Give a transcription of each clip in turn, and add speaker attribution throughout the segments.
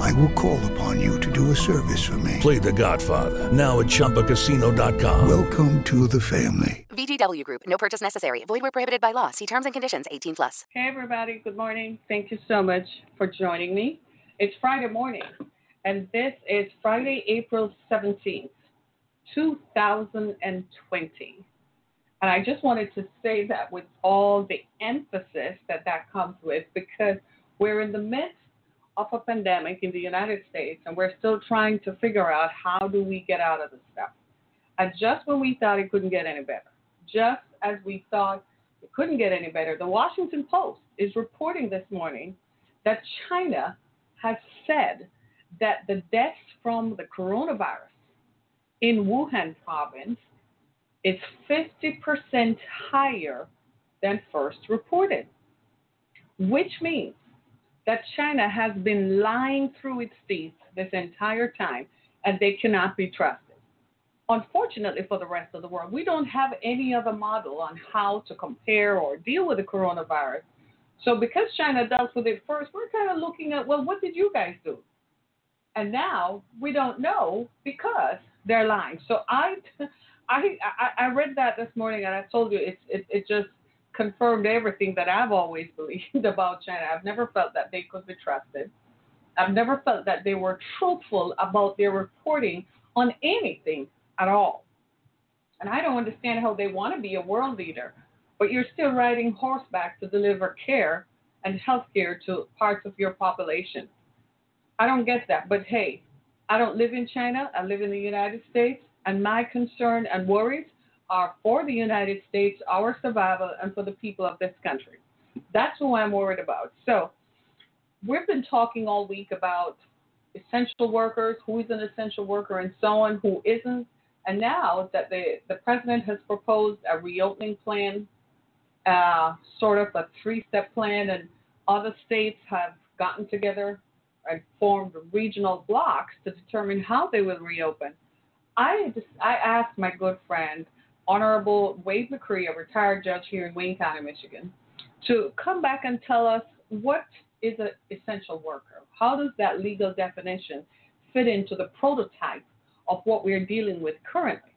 Speaker 1: I will call upon you to do a service for me.
Speaker 2: Play The Godfather now at ChumbaCasino.com.
Speaker 1: Welcome to the family.
Speaker 3: VGW Group. No purchase necessary. Void where prohibited by law. See terms and conditions. 18 plus.
Speaker 4: Hey everybody. Good morning. Thank you so much for joining me. It's Friday morning, and this is Friday, April 17th, 2020. And I just wanted to say that with all the emphasis that that comes with, because we're in the midst of a pandemic in the United States, and we're still trying to figure out how do we get out of this stuff. And just when we thought it couldn't get any better, just as we thought it couldn't get any better, the Washington Post is reporting this morning that China has said that the deaths from the coronavirus in Wuhan province is 50% higher than first reported, which means that China has been lying through its teeth this entire time and they cannot be trusted. Unfortunately for the rest of the world, we don't have any other model on how to compare or deal with the coronavirus. So because China dealt with it first, we're kind of looking at, well, what did you guys do? And now we don't know because they're lying. So I, I, I read that this morning and I told you it, it, it just confirmed everything that I've always believed about China. I've never felt that they could be trusted. I've never felt that they were truthful about their reporting on anything at all. And I don't understand how they want to be a world leader, but you're still riding horseback to deliver care and health care to parts of your population. I don't get that. But hey, I don't live in China. I live in the United States. And my concern and worries are for the United States, our survival, and for the people of this country. That's who I'm worried about. So, we've been talking all week about essential workers, who is an essential worker, and so on, who isn't. And now that the, the president has proposed a reopening plan, uh, sort of a three step plan, and other states have gotten together and formed regional blocks to determine how they will reopen. I just I asked my good friend, Honorable Wade McCree, a retired judge here in Wayne County, Michigan, to come back and tell us what is an essential worker. How does that legal definition fit into the prototype of what we're dealing with currently?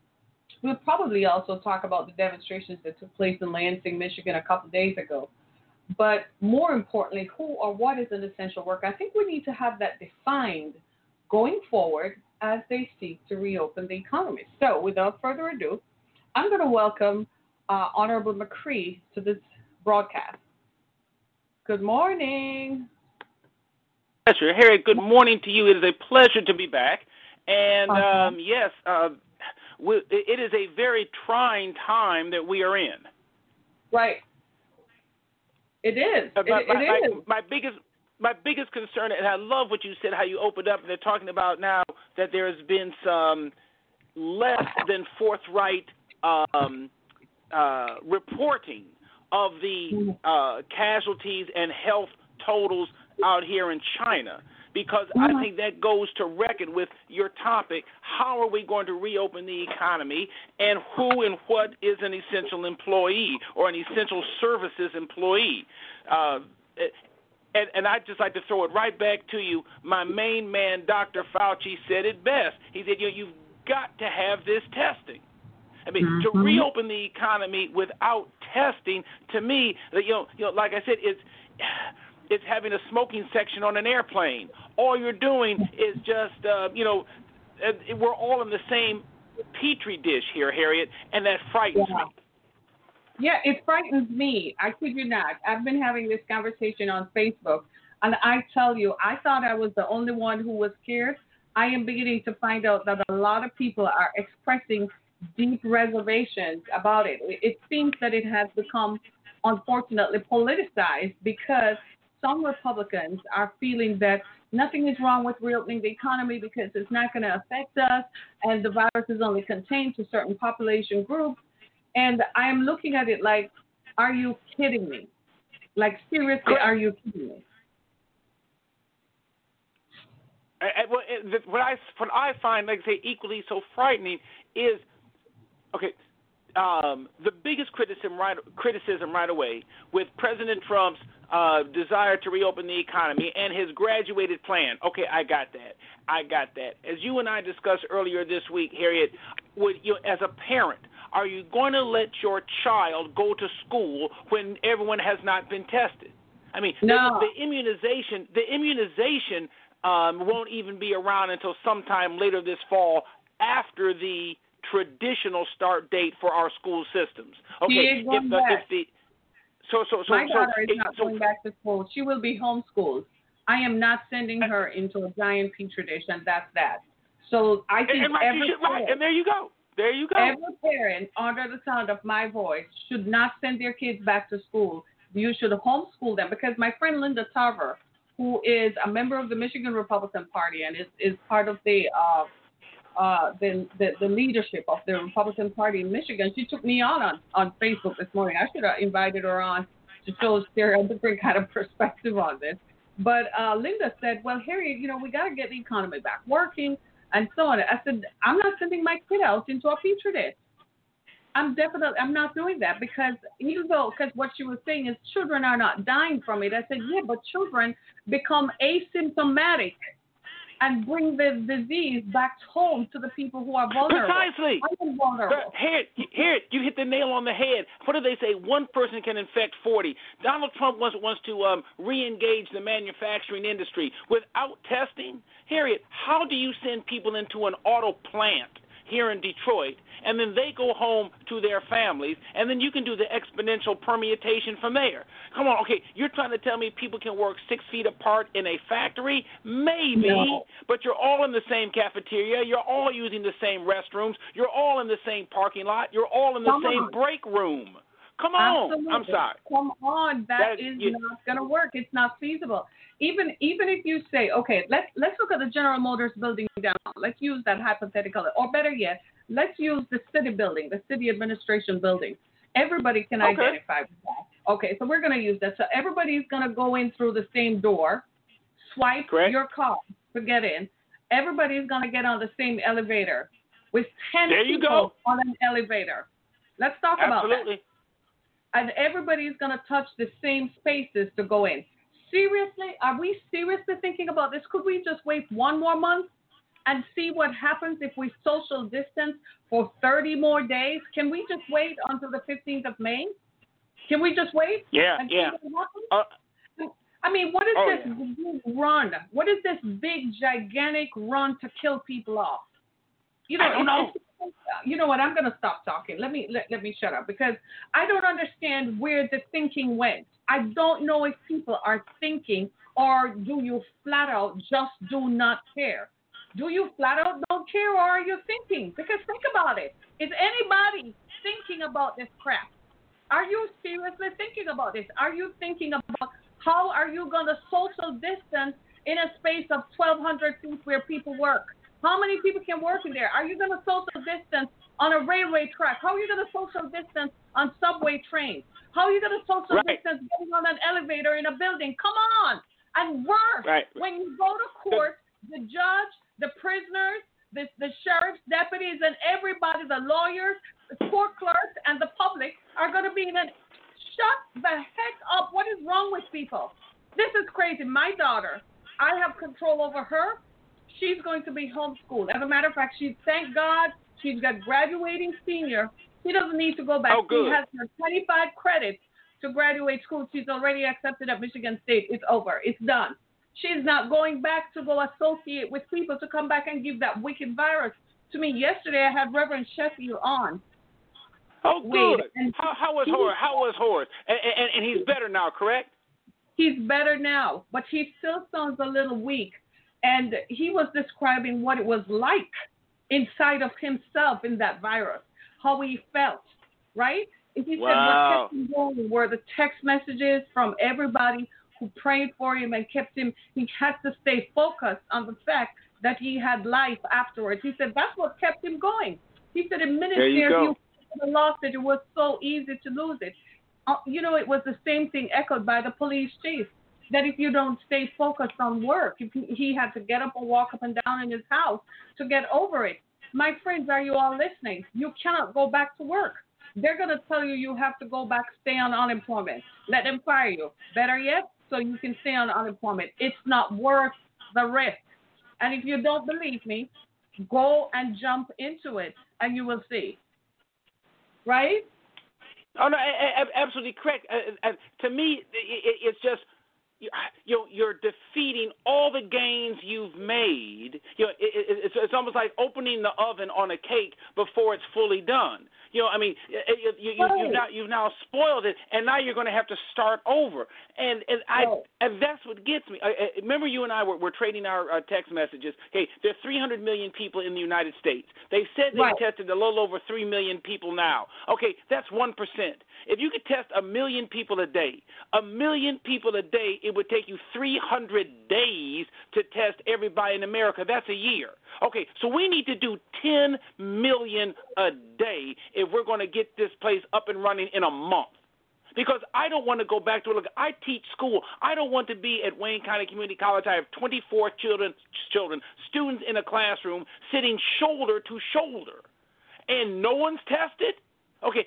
Speaker 4: We'll probably also talk about the demonstrations that took place in Lansing, Michigan a couple days ago. But more importantly, who or what is an essential worker? I think we need to have that defined going forward as they seek to reopen the economy. So, without further ado, I'm going to welcome uh, Honorable McCree to this broadcast. Good morning.
Speaker 5: Pleasure. Harriet, good morning to you. It is a pleasure to be back. And
Speaker 4: uh-huh.
Speaker 5: um, yes, uh, we, it is a very trying time that we are in.
Speaker 4: Right. It is.
Speaker 5: Uh, my,
Speaker 4: it, it
Speaker 5: my,
Speaker 4: is.
Speaker 5: My, my biggest my biggest concern, and I love what you said, how you opened up, and they're talking about now that there has been some less than forthright um, uh, reporting of the uh, casualties and health totals out here in China. Because I
Speaker 4: Mm-hmm.
Speaker 5: think that goes to reckon with your topic. How are we going to reopen the economy, and who and what is an essential employee or an essential services employee? Uh, and, and I'd just like to throw it right back to you. My main man, Dr. Fauci, said it best. He said, you know, you've got to have this testing. I mean,
Speaker 4: Mm-hmm.
Speaker 5: to reopen the economy without testing, to me, you know, you know, like I said, it's it's having a smoking section on an airplane. All you're doing is just, uh, you know, we're all in the same petri dish here, Harriet, and that frightens
Speaker 4: Yeah.
Speaker 5: me.
Speaker 4: Yeah, it frightens me. I kid you not. I've been having this conversation on Facebook, and I tell you, I thought I was the only one who was scared. I am beginning to find out that a lot of people are expressing deep reservations about it. It seems that it has become, unfortunately, politicized because some Republicans are feeling that nothing is wrong with reopening the economy because it's not going to affect us, and the virus is only contained to certain population groups. And I am looking at it like, are you kidding me? Like seriously, are you kidding me?
Speaker 5: What I what I find, like I say, equally so frightening is, okay, um, the biggest criticism right criticism right away with President Trump's uh, desire to reopen the economy and his graduated plan. Okay, I got that. I got that. As you and I discussed earlier this week, Harriet, would you, as a parent, are you going to let your child go to school when everyone has not been tested? I mean, the- the, immunization, the immunization um, won't even be around until sometime later this fall after the traditional start date for our school systems. Okay, if the, if the so so so
Speaker 4: My
Speaker 5: so,
Speaker 4: daughter is
Speaker 5: it-
Speaker 4: not
Speaker 5: so
Speaker 4: going back to school. She will be homeschooled. I am not sending her into a giant petri dish, and that's that. So I
Speaker 5: and,
Speaker 4: think
Speaker 5: and, right, you
Speaker 4: every
Speaker 5: should- right, and there you go. There you go.
Speaker 4: every parent under the sound of my voice should not send their kids back to school. You should homeschool them because my friend Linda Tarver, who is a member of the Michigan Republican Party and is, is part of the uh, uh, the, the the leadership of the Republican Party in Michigan. She took me on on, on Facebook this morning. I should have invited her on to show a different kind of perspective on this. But uh, Linda said, "Well, Harriet, you know, we got to get the economy back working and so on." I said, "I'm not sending my kid out into a petri dish. I'm definitely I'm not doing that because even though because what she was saying is children are not dying from it. I said, yeah, but children become asymptomatic and bring the disease back home to the people who are vulnerable.
Speaker 5: Precisely.
Speaker 4: I am vulnerable.
Speaker 5: Here, here, you hit the nail on the head. What do they say? One person can infect 40. Donald Trump wants, wants to um, re-engage the manufacturing industry without testing. Harriet, how do you send people into an auto plant here in Detroit, and then they go home to their families, and then you can do the exponential permutation from there? Come on, okay, you're trying to tell me people can work six feet apart in a factory? Maybe,
Speaker 4: No.
Speaker 5: but you're all in the same cafeteria. You're all using the same restrooms. You're all in the same parking lot. You're all in the
Speaker 4: Come
Speaker 5: same
Speaker 4: on.
Speaker 5: break room. Come on.
Speaker 4: Absolutely.
Speaker 5: I'm sorry.
Speaker 4: Come on,
Speaker 5: That
Speaker 4: that
Speaker 5: is-
Speaker 4: not going to work. It's not feasible. Even even if you say, okay, let's let's look at the General Motors building down. Let's use that hypothetical, or better yet, let's use the city building, the city administration building. Everybody can
Speaker 5: Okay.
Speaker 4: identify with that. Okay, so we're going to use that. So everybody's going to go in through the same door, swipe
Speaker 5: Correct.
Speaker 4: your card to get in. Everybody's going to get on the same elevator with ten
Speaker 5: There you
Speaker 4: people
Speaker 5: go.
Speaker 4: on an elevator. Let's talk about that
Speaker 5: Absolutely.
Speaker 4: and everybody's going to touch the same spaces to go in. Seriously, are we seriously thinking about this? Could we just wait one more month and see what happens if we social distance for 30 more days? Can we just wait until the 15th of May? Can we just wait?
Speaker 5: Yeah,
Speaker 4: and
Speaker 5: yeah.
Speaker 4: See what happens?
Speaker 5: Uh,
Speaker 4: I mean, what is
Speaker 5: Oh,
Speaker 4: this big run? What is this big, gigantic run to kill people off? You know,
Speaker 5: I don't know.
Speaker 4: it's- You know what? I'm going to stop talking. Let me let, let me shut up because I don't understand where the thinking went. I don't know if people are thinking or do you flat out just do not care? Do you flat out don't care or are you thinking? Because think about it. Is anybody thinking about this crap? Are you seriously thinking about this? Are you thinking about how are you going to social distance in a space of 1,200 feet where people work? How many people can work in there? Are you going to social distance on a railway track? How are you going to social distance on subway trains? How are you going to social
Speaker 5: Right.
Speaker 4: distance getting on an elevator in a building? Come on. And worse,
Speaker 5: Right.
Speaker 4: when you go to court, the judge, the prisoners, the, the sheriff's deputies, and everybody, the lawyers, the court clerks, and the public are going to be in an shut the heck up. What is wrong with people? This is crazy. My daughter, I have control over her. She's going to be homeschooled. As a matter of fact, she thank God she's got graduating senior. She doesn't need to go back.
Speaker 5: Oh, good.
Speaker 4: She has her 25 credits to graduate school. She's already accepted at Michigan State. It's over. It's done. She's not going back to go associate with people to come back and give that wicked virus to me. Yesterday, I had Reverend Sheffield on.
Speaker 5: Oh, good.
Speaker 4: and-
Speaker 5: How, how was Horace? How was Horace? And, and, and he's better now, correct?
Speaker 4: He's better now, but he still sounds a little weak. And he was describing what it was like inside of himself in that virus, how he felt, right? And he
Speaker 5: Wow.
Speaker 4: said what kept him going were the text messages from everybody who prayed for him and kept him, he had to stay focused on the fact that he had life afterwards. He said that's what kept him going. He said it
Speaker 5: There you
Speaker 4: ministered
Speaker 5: go.
Speaker 4: lost it. It was so easy to lose it. Uh, you know, it was the same thing echoed by the police chief. That if you don't stay focused on work, he had to get up and walk up and down in his house to get over it. My friends, are you all listening? You cannot go back to work. They're going to tell you you have to go back, stay on unemployment. Let them fire you. Better yet, so you can stay on unemployment. It's not worth the risk. And if you don't believe me, go and jump into it and you will see. Right?
Speaker 5: Oh no, absolutely correct. Uh, uh, to me, it's just you you're defeating all the gains you've made. You know, it's it's almost like opening the oven on a cake before it's fully done. You know, I mean, you, you, you, you've now you've now spoiled it, and now you're going to have to start over. And and I and that's what gets me. I, I, remember, you and I were, were trading our uh, text messages. Hey, there are 300 million people in the United States. They said they
Speaker 4: right.
Speaker 5: tested a little over three million people now. Okay, that's one percent. If you could test a million people a day, a million people a day, it would take you 300 days to test everybody in America. That's a year. Okay, so we need to do 10 million a day if we're going to get this place up and running in a month. Because I don't want to go back to look. I teach school. I don't want to be at Wayne County Community College. I have 24 children, children, students in a classroom sitting shoulder to shoulder, and no one's tested. Okay,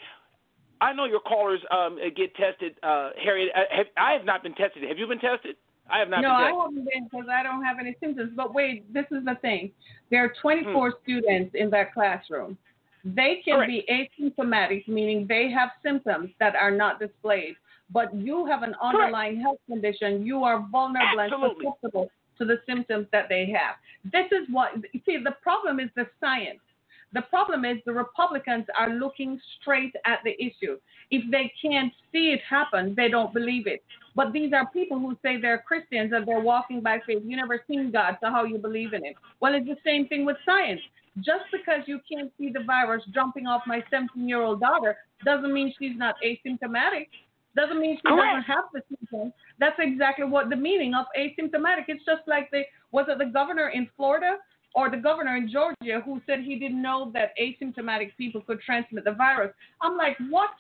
Speaker 5: I know your callers um, get tested, uh, Harriet. I uh, have, I have not been tested. Have you been tested? I have not.
Speaker 4: No,
Speaker 5: I
Speaker 4: haven't been because I don't have any symptoms. But wait, this is the thing. There are 24 hmm. students in that classroom. They can
Speaker 5: Correct.
Speaker 4: be asymptomatic, meaning they have symptoms that are not displayed. But you have an underlying
Speaker 5: Correct.
Speaker 4: health condition. You are vulnerable
Speaker 5: Absolutely.
Speaker 4: and susceptible to the symptoms that they have. This is what. See, the problem is the science. The problem is the Republicans are looking straight at the issue. If they can't see it happen, they don't believe it. But these are people who say they're Christians and they're walking by faith. You never seen God, so how you believe in it? Well, it's the same thing with science. Just because you can't see the virus jumping off my 17 year old daughter doesn't mean she's not asymptomatic. Doesn't mean she
Speaker 5: Correct.
Speaker 4: doesn't have the symptoms. That's exactly what the meaning of asymptomatic. It's just like the was it the governor in Florida or the governor in Georgia who said he didn't know that asymptomatic people could transmit the virus. I'm like, what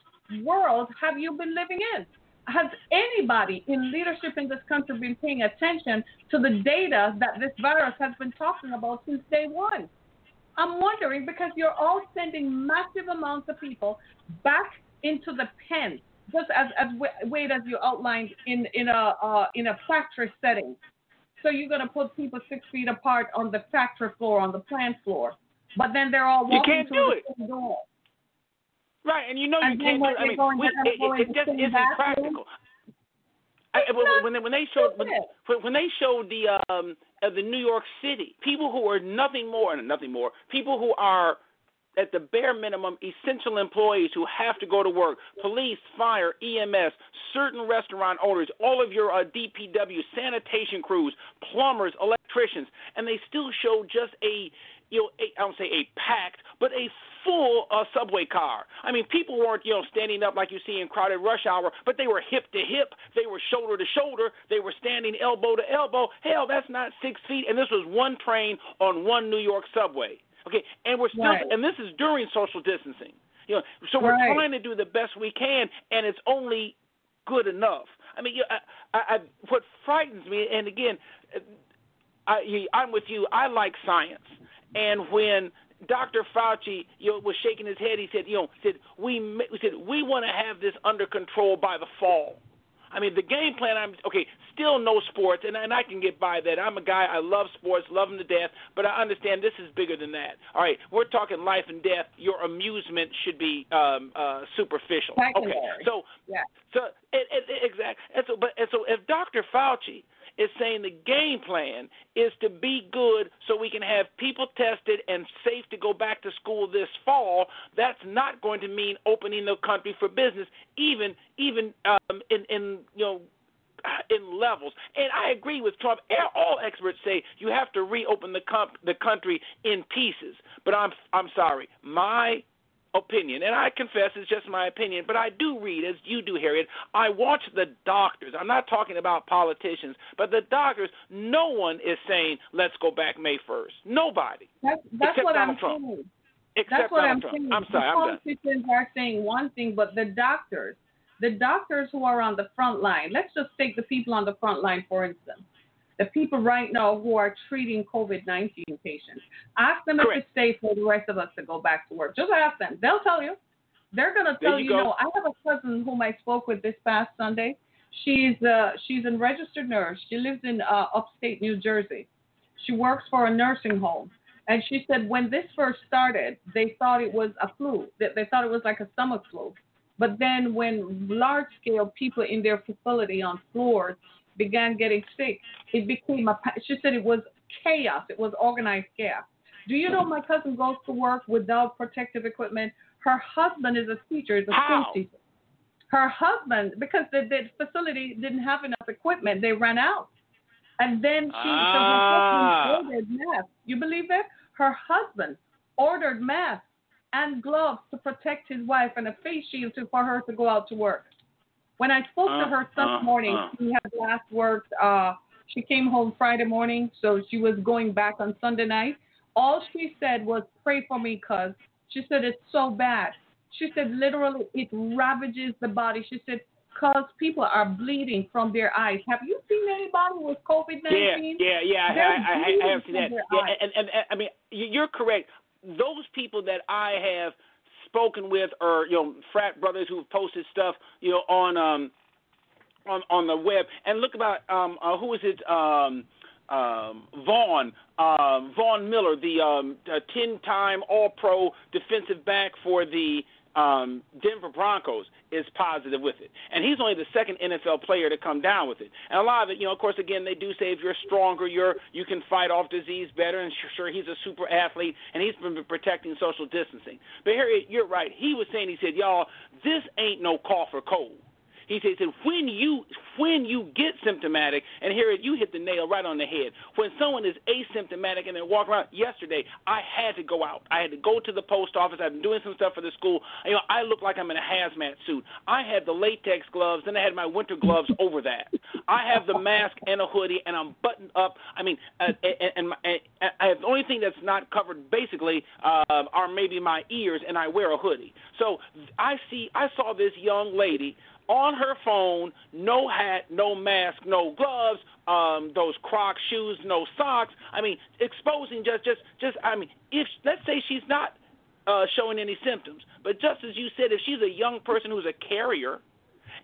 Speaker 4: world have you been living in? Has anybody in leadership in this country been paying attention to the data that this virus has been talking about since day one? I'm wondering because you're all sending massive amounts of people back into the pen, just as as Wade as you outlined in in a uh, in a factory setting. So you're going to put people six feet apart on the factory floor, on the plant floor, but then they're all walking
Speaker 5: you can't
Speaker 4: through
Speaker 5: do
Speaker 4: the
Speaker 5: it.
Speaker 4: door.
Speaker 5: Right, and you know
Speaker 4: and
Speaker 5: you can't do it. I mean, we, it, it, it just isn't practical. I, when, they, when they showed when, when they showed the um of the New York City people who are nothing more and nothing more people who are at the bare minimum essential employees who have to go to work police fire ems certain restaurant owners all of your uh, dpw sanitation crews plumbers electricians and they still show just a you know, a, I don't say a packed, but a full uh, subway car. I mean, people weren't, you know, standing up like you see in crowded rush hour, but they were hip to hip, they were shoulder to shoulder, they were standing elbow to elbow. Hell, that's not six feet, and this was one train on one New York subway. Okay, and we're still,
Speaker 4: right.
Speaker 5: and this is during social distancing. You know, so we're
Speaker 4: right.
Speaker 5: trying to do the best we can, and it's only good enough. I mean, you know, I, I, I, what frightens me, and again, I, I'm with you. I like science. And when Dr. Fauci you know, was shaking his head, he said, you know, said we, we said we want to have this under control by the fall. I mean, the game plan. I'm okay. Still no sports, and and I can get by that. I'm a guy. I love sports, love them to death. But I understand this is bigger than that. All right, we're talking life and death. Your amusement should be um, uh, superficial.
Speaker 4: Secondary.
Speaker 5: Okay, so
Speaker 4: yeah.
Speaker 5: so it, it, it, exactly. And so, but and so if Dr. Fauci is saying the game plan is to be good so we can have people tested and safe to go back to school this fall. That's not going to mean opening the country for business, even even um, in in you know in levels. And I agree with Trump. All experts say you have to reopen the com- the country in pieces. But I'm I'm sorry. My opinion, and I confess it's just my opinion, but I do read, as you do, Harriet. I watch the doctors. I'm not talking about politicians, but the doctors. No one is saying let's go back May 1st. Nobody.
Speaker 4: That's, that's what
Speaker 5: Donald
Speaker 4: I'm
Speaker 5: Trump.
Speaker 4: saying.
Speaker 5: Except
Speaker 4: That's what I'm
Speaker 5: Trump.
Speaker 4: saying.
Speaker 5: I'm sorry,
Speaker 4: the
Speaker 5: I'm done.
Speaker 4: politicians are saying one thing, but the doctors, the doctors who are on the front line, let's just take the people on the front line, for instance. The people right now who are treating COVID 19 patients. Ask them if it's safe for the rest of us to go back to work. Just ask them. They'll tell you. They're going to tell
Speaker 5: you
Speaker 4: you, no. I have a cousin whom I spoke with this past Sunday. She's uh, she's a registered nurse. She lives in uh, upstate New Jersey. She works for a nursing home. And she said when this first started, they thought it was a flu. That they thought it was like a stomach flu. But then when large scale people in their facility on floors began getting sick, it became a she said it was chaos. It was organized chaos. Do you know my cousin goes to work without protective equipment? Her husband is a teacher, is a
Speaker 5: How?
Speaker 4: school teacher. Her husband, because the, the facility didn't have enough equipment, they ran out. And then she,
Speaker 5: Ah.
Speaker 4: so her husband ordered masks. You believe it? Her husband ordered masks and gloves to protect his wife and a face shield to, for her to go out to work. When I spoke to her
Speaker 5: Uh,
Speaker 4: Sunday
Speaker 5: uh,
Speaker 4: morning,
Speaker 5: uh.
Speaker 4: she had last worked. Uh, she came home Friday morning, so she was going back on Sunday night. All she said was, "Pray for me, cuz." She said it's so bad. She said literally it ravages the body. She said cuz people are bleeding from their eyes. Have you seen anybody with COVID nineteen?
Speaker 5: yeah, yeah. I,
Speaker 4: They're
Speaker 5: I, I, I have seen that. Yeah, and, and, and I mean, you're correct. Those people that I have spoken with, or you know, frat brothers who've posted stuff, you know, on um, on on the web, and look about um, uh, who is it? Um, um, Von, um, Von Miller, the um, uh, ten-time All-Pro defensive back for the um, Denver Broncos, is positive with it, and he's only the second NFL player to come down with it. And a lot of it, you know, of course, again, they do say if you're stronger, you're you can fight off disease better. And sure, he's a super athlete, and he's been protecting social distancing. But Harry, you're right. He was saying, he said, y'all, this ain't no cough or cold. He he said, when you when you get symptomatic, and here you hit the nail right on the head. When someone is asymptomatic and they walk around. Yesterday, I had to go out. I had to go to the post office. I've been doing some stuff for the school. You know, I look like I'm in a hazmat suit. I had the latex gloves, then I had my winter gloves over that. I have the mask and a hoodie, and I'm buttoned up. I mean, uh, and, and, my, and I have the only thing that's not covered basically uh, are maybe my ears, and I wear a hoodie. So I see, I saw this young lady on her phone, no hat, no mask, no gloves, um, those Croc shoes, no socks. I mean, exposing just, just, just. I mean, if let's say she's not uh, showing any symptoms, but just as you said, if she's a young person who's a carrier,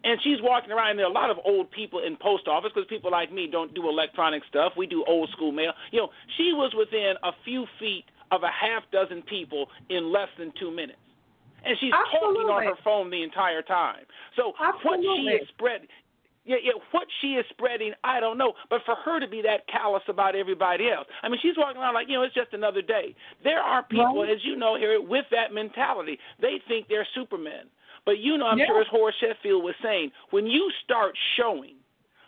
Speaker 5: and she's walking around, and there are a lot of old people in post office because people like me don't do electronic stuff. We do old school mail. You know, she was within a few feet of a half dozen people in less than two minutes and she's talking on her phone the entire time. So what she is spread, yeah, yeah, what she is spreading, I don't know. But for her to be that callous about everybody else, I mean, she's walking around like you know it's just another day. There are people,
Speaker 4: Right.
Speaker 5: as you know here, with that mentality. They think they're supermen. But you know, I'm
Speaker 4: Yeah.
Speaker 5: sure as Horace Sheffield was saying, when you start showing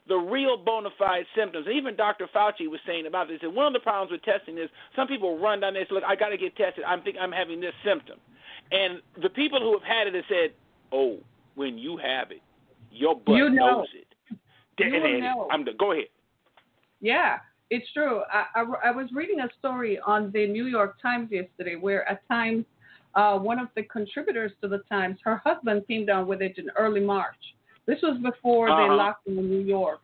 Speaker 5: the real bona fide symptoms. And even Dr. Fauci was saying about this. And one of the problems with testing is some people run down there and say, look, I got to get tested. I'm think I'm having this symptom. And the people who have had it have said, oh, when you have it, your butt
Speaker 4: You know.
Speaker 5: knows it.
Speaker 4: You
Speaker 5: And-
Speaker 4: know.
Speaker 5: I'm the, go ahead.
Speaker 4: Yeah, it's true. I, I, I was reading a story on the New York Times yesterday where at times uh, one of the contributors to the Times, her husband came down with it in early March. This was before they
Speaker 5: Uh-huh.
Speaker 4: locked him in New York.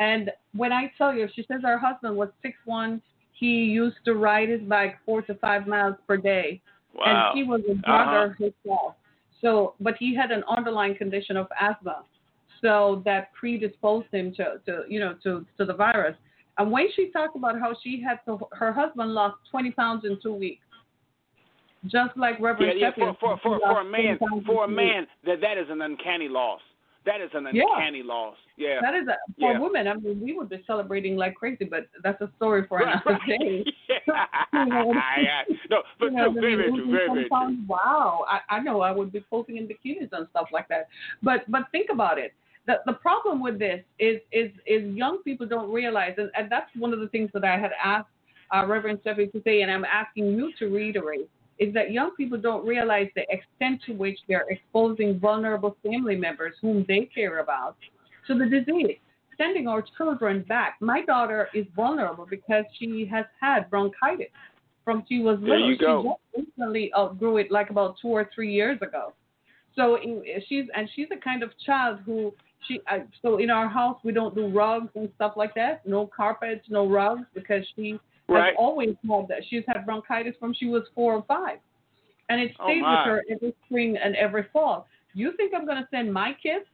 Speaker 4: And when I tell you, she says her husband was six one. He used to ride his bike four to five miles per day,
Speaker 5: Wow.
Speaker 4: and he was a uh-huh. jogger himself. So, but he had an underlying condition of asthma, so that predisposed him to, to you know, to to the virus. And when she talked about how she had to, her husband lost 20 pounds in two weeks, just like
Speaker 5: yeah,
Speaker 4: Reverend
Speaker 5: yeah, for, for, for, for a man, for a man, that that is an uncanny loss. That is an
Speaker 4: Yeah.
Speaker 5: uncanny loss. Yeah.
Speaker 4: That is a, for
Speaker 5: Yeah.
Speaker 4: women. I mean, we would be celebrating like crazy, but that's a story for another
Speaker 5: right.
Speaker 4: day.
Speaker 5: yeah.
Speaker 4: You know,
Speaker 5: yeah. No, but
Speaker 4: you know, I
Speaker 5: very, very true, very, very true.
Speaker 4: Wow, I, I know I would be posing in bikinis and stuff like that. But but think about it. The the problem with this is is is young people don't realize, and, and that's one of the things that I had asked uh, Reverend Steffi to say, and I'm asking you to reiterate, is that young people don't realize the extent to which they're exposing vulnerable family members whom they care about to the disease. Sending our children back. My daughter is vulnerable because she has had bronchitis. from she was
Speaker 5: There
Speaker 4: little.
Speaker 5: you go.
Speaker 4: She just recently outgrew it like about two or three years ago. So she's and she's the kind of child who she uh, so in our house we don't do rugs and stuff like that. No carpets, no rugs because she
Speaker 5: Right.
Speaker 4: has always had that. She's had bronchitis from she was four or five, and it
Speaker 5: Oh,
Speaker 4: stays
Speaker 5: my.
Speaker 4: with her every spring and every fall. You think I'm going to send my kids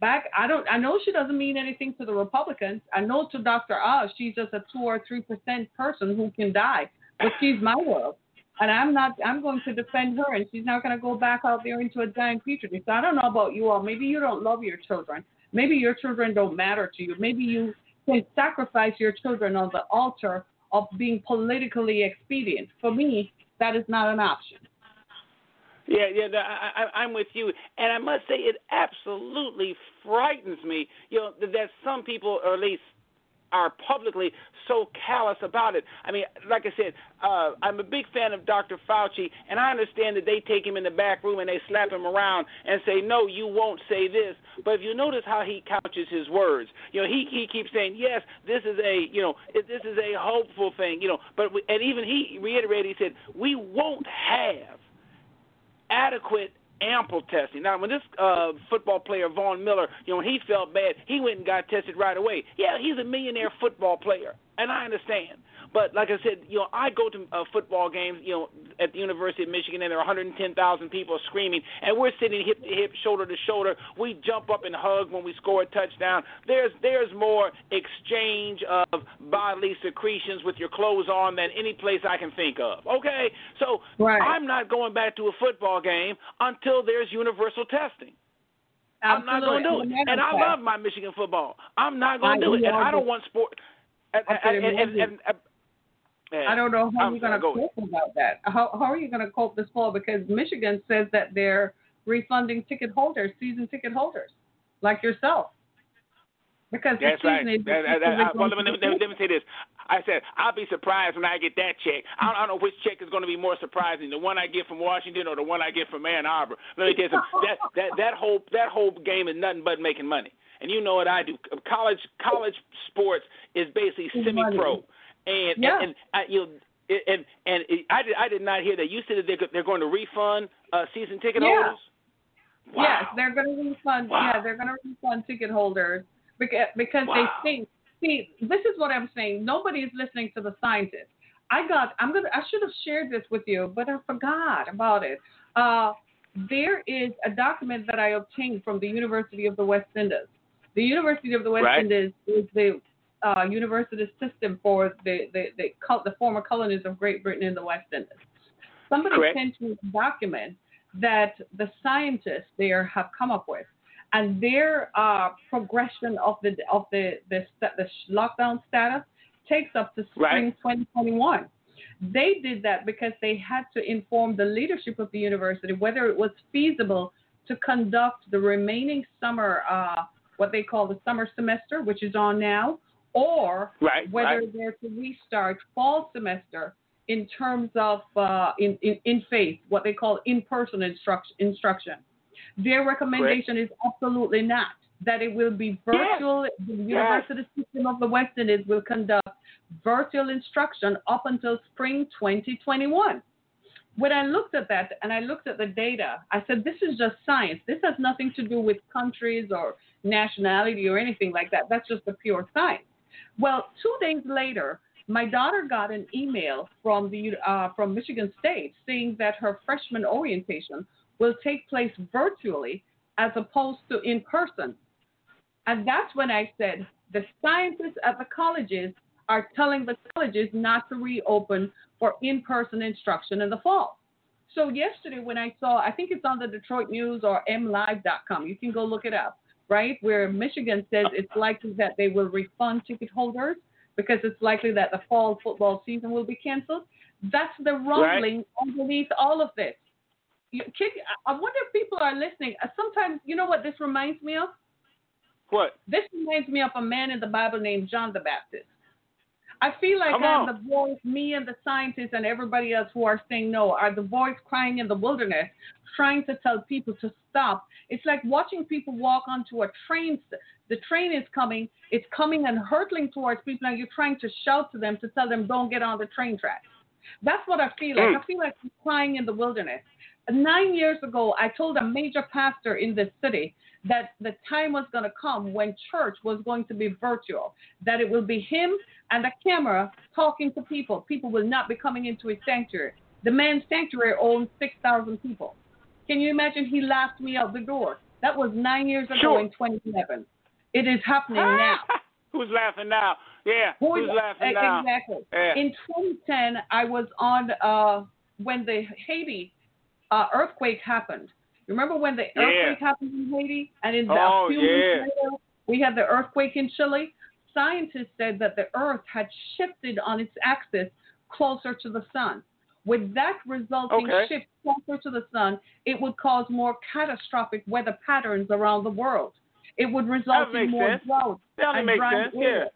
Speaker 4: back? I don't. I know she doesn't mean anything to the Republicans. I know to Dr. Oz, she's just a two or three percent person who can die, but she's my world. And I'm not. I'm going to defend her, and she's not going to go back out there into a giant petri dish. So I don't know about you all. Maybe you don't love your children. Maybe your children don't matter to you. Maybe you can sacrifice your children on the altar of being politically expedient. For me, that is not an option.
Speaker 5: Yeah, yeah, I, I, I'm with you, and I must say it absolutely frightens me. You know that some people, or at least are publicly so callous about it. I mean, like I said, uh, I'm a big fan of Dr. Fauci, and I understand that they take him in the back room and they slap him around and say, "No, you won't say this." But if you notice how he couches his words, you know, he he keeps saying, "Yes, this is a you know this is a hopeful thing," you know, but we, and even he reiterated, he said, "We won't have." adequate ample testing. Now, when this uh, football player Von Miller, you know, when he felt bad, he went and got tested right away. Yeah, he's a millionaire football player, and I understand. But like I said, you know, I go to uh, football games, you know, at the University of Michigan, and there are 110,000 people screaming, and we're sitting hip to hip, shoulder to shoulder. We jump up and hug when we score a touchdown. There's there's more exchange of bodily secretions with your clothes on than any place I can think of. Okay, so
Speaker 4: Right.
Speaker 5: I'm not going back to a football game until there's universal testing. I'm not going to do it.
Speaker 4: Absolutely.
Speaker 5: And I love my Michigan football. I'm not going to do it. And I don't want sport. And, and, and, and, and, and,
Speaker 4: I don't know how
Speaker 5: I'm
Speaker 4: you're going to
Speaker 5: go
Speaker 4: cope about that. How, how are you going to cope this fall? Because Michigan says that they're refunding ticket holders, season ticket holders, like yourself. Because
Speaker 5: That's right.
Speaker 4: season is
Speaker 5: That- that- that- well, let, me, let, me, let me say this. I said I'll be surprised when I get that check. I don't, I don't know which check is going to be more surprising, the one I get from Washington or the one I get from Ann Arbor. Let me tell you something. That that that whole that whole game is nothing but making money. And you know what I do? College college sports is basically semi-pro,
Speaker 4: money.
Speaker 5: And
Speaker 4: Yeah.
Speaker 5: and, and I, you know. And and I did I did not hear that you said that they're, they're going to refund uh, season ticket
Speaker 4: Yeah.
Speaker 5: holders. Wow.
Speaker 4: Yes, they're going to refund.
Speaker 5: Wow.
Speaker 4: Yeah, they're going to refund ticket holders because because
Speaker 5: Wow.
Speaker 4: they think. See, this is what I'm saying. Nobody is listening to the scientists. I got. I'm gonna. I should have shared this with you, but I forgot about it. Uh, there is a document that I obtained from the University of the West Indies. The University of the West
Speaker 5: Right.
Speaker 4: Indies is the uh, university system for the the the, col- the former colonies of Great Britain and the West Indies. Somebody
Speaker 5: Correct.
Speaker 4: sent me a document that the scientists there have come up with, and their uh, progression of the of the the, the lockdown status takes up to spring
Speaker 5: Right.
Speaker 4: 2021. They did that because they had to inform the leadership of the university whether it was feasible to conduct the remaining summer, uh, what they call the summer semester, which is on now, or
Speaker 5: Right,
Speaker 4: whether
Speaker 5: right.
Speaker 4: they're to restart fall semester in terms of uh, in, in in faith, what they call in-person instruction. Instruction. Their recommendation is absolutely not that it will be virtual. The University System of the West Indies will conduct virtual instruction up until spring 2021. When I looked at that and I looked at the data, I said, this is just science. This has nothing to do with countries or nationality or anything like that. That's just a pure science. Well, two days later, my daughter got an email from the uh, from Michigan State saying that her freshman orientation will take place virtually as opposed to in person. And that's when I said the scientists at the colleges are telling the colleges not to reopen for in-person instruction in the fall. So yesterday when I saw, I think it's on the Detroit News or MLive.com. You can go look it up, right? Where Michigan says it's likely that they will refund ticket holders because it's likely that the fall football season will be canceled. That's the rumbling underneath all of this. You, kid, I wonder if people are listening. Uh, Sometimes, you know what this reminds me of?
Speaker 5: What?
Speaker 4: This reminds me of a man in the Bible named John the Baptist. I feel like
Speaker 5: Come
Speaker 4: I'm
Speaker 5: on.
Speaker 4: the voice, me and the scientists and everybody else who are saying no, are the voice crying in the wilderness, trying to tell people to stop. It's like watching people walk onto a train. The train is coming, it's coming and hurtling towards people, and you're trying to shout to them to tell them don't get on the train track. That's what I feel like.
Speaker 5: Mm.
Speaker 4: I feel like I'm crying in the wilderness. Nine years ago, I told a major pastor in this city that the time was going to come when church was going to be virtual, that it will be him and a camera talking to people. People will not be coming into his sanctuary. The man's sanctuary owns 6,000 people. Can you imagine? He laughed me out the door. That was nine years ago
Speaker 5: Sure.
Speaker 4: in 2011. It is happening now.
Speaker 5: Who's laughing now? Yeah.
Speaker 4: Who
Speaker 5: Who's laughing now?
Speaker 4: Exactly.
Speaker 5: Yeah.
Speaker 4: In 2010, I was on uh, when the Haiti uh, earthquake happened. Remember when the
Speaker 5: Yeah.
Speaker 4: earthquake happened in Haiti, and in the
Speaker 5: Oh,
Speaker 4: few
Speaker 5: yeah.
Speaker 4: weeks later, we had the earthquake in Chile. Scientists said that the Earth had shifted on its axis closer to the sun. With that resulting
Speaker 5: Okay.
Speaker 4: shift closer to the sun, it would cause more catastrophic weather patterns around the world. It would result in more
Speaker 5: sense.
Speaker 4: drought
Speaker 5: That
Speaker 4: and
Speaker 5: makes
Speaker 4: dry
Speaker 5: sense. Yeah.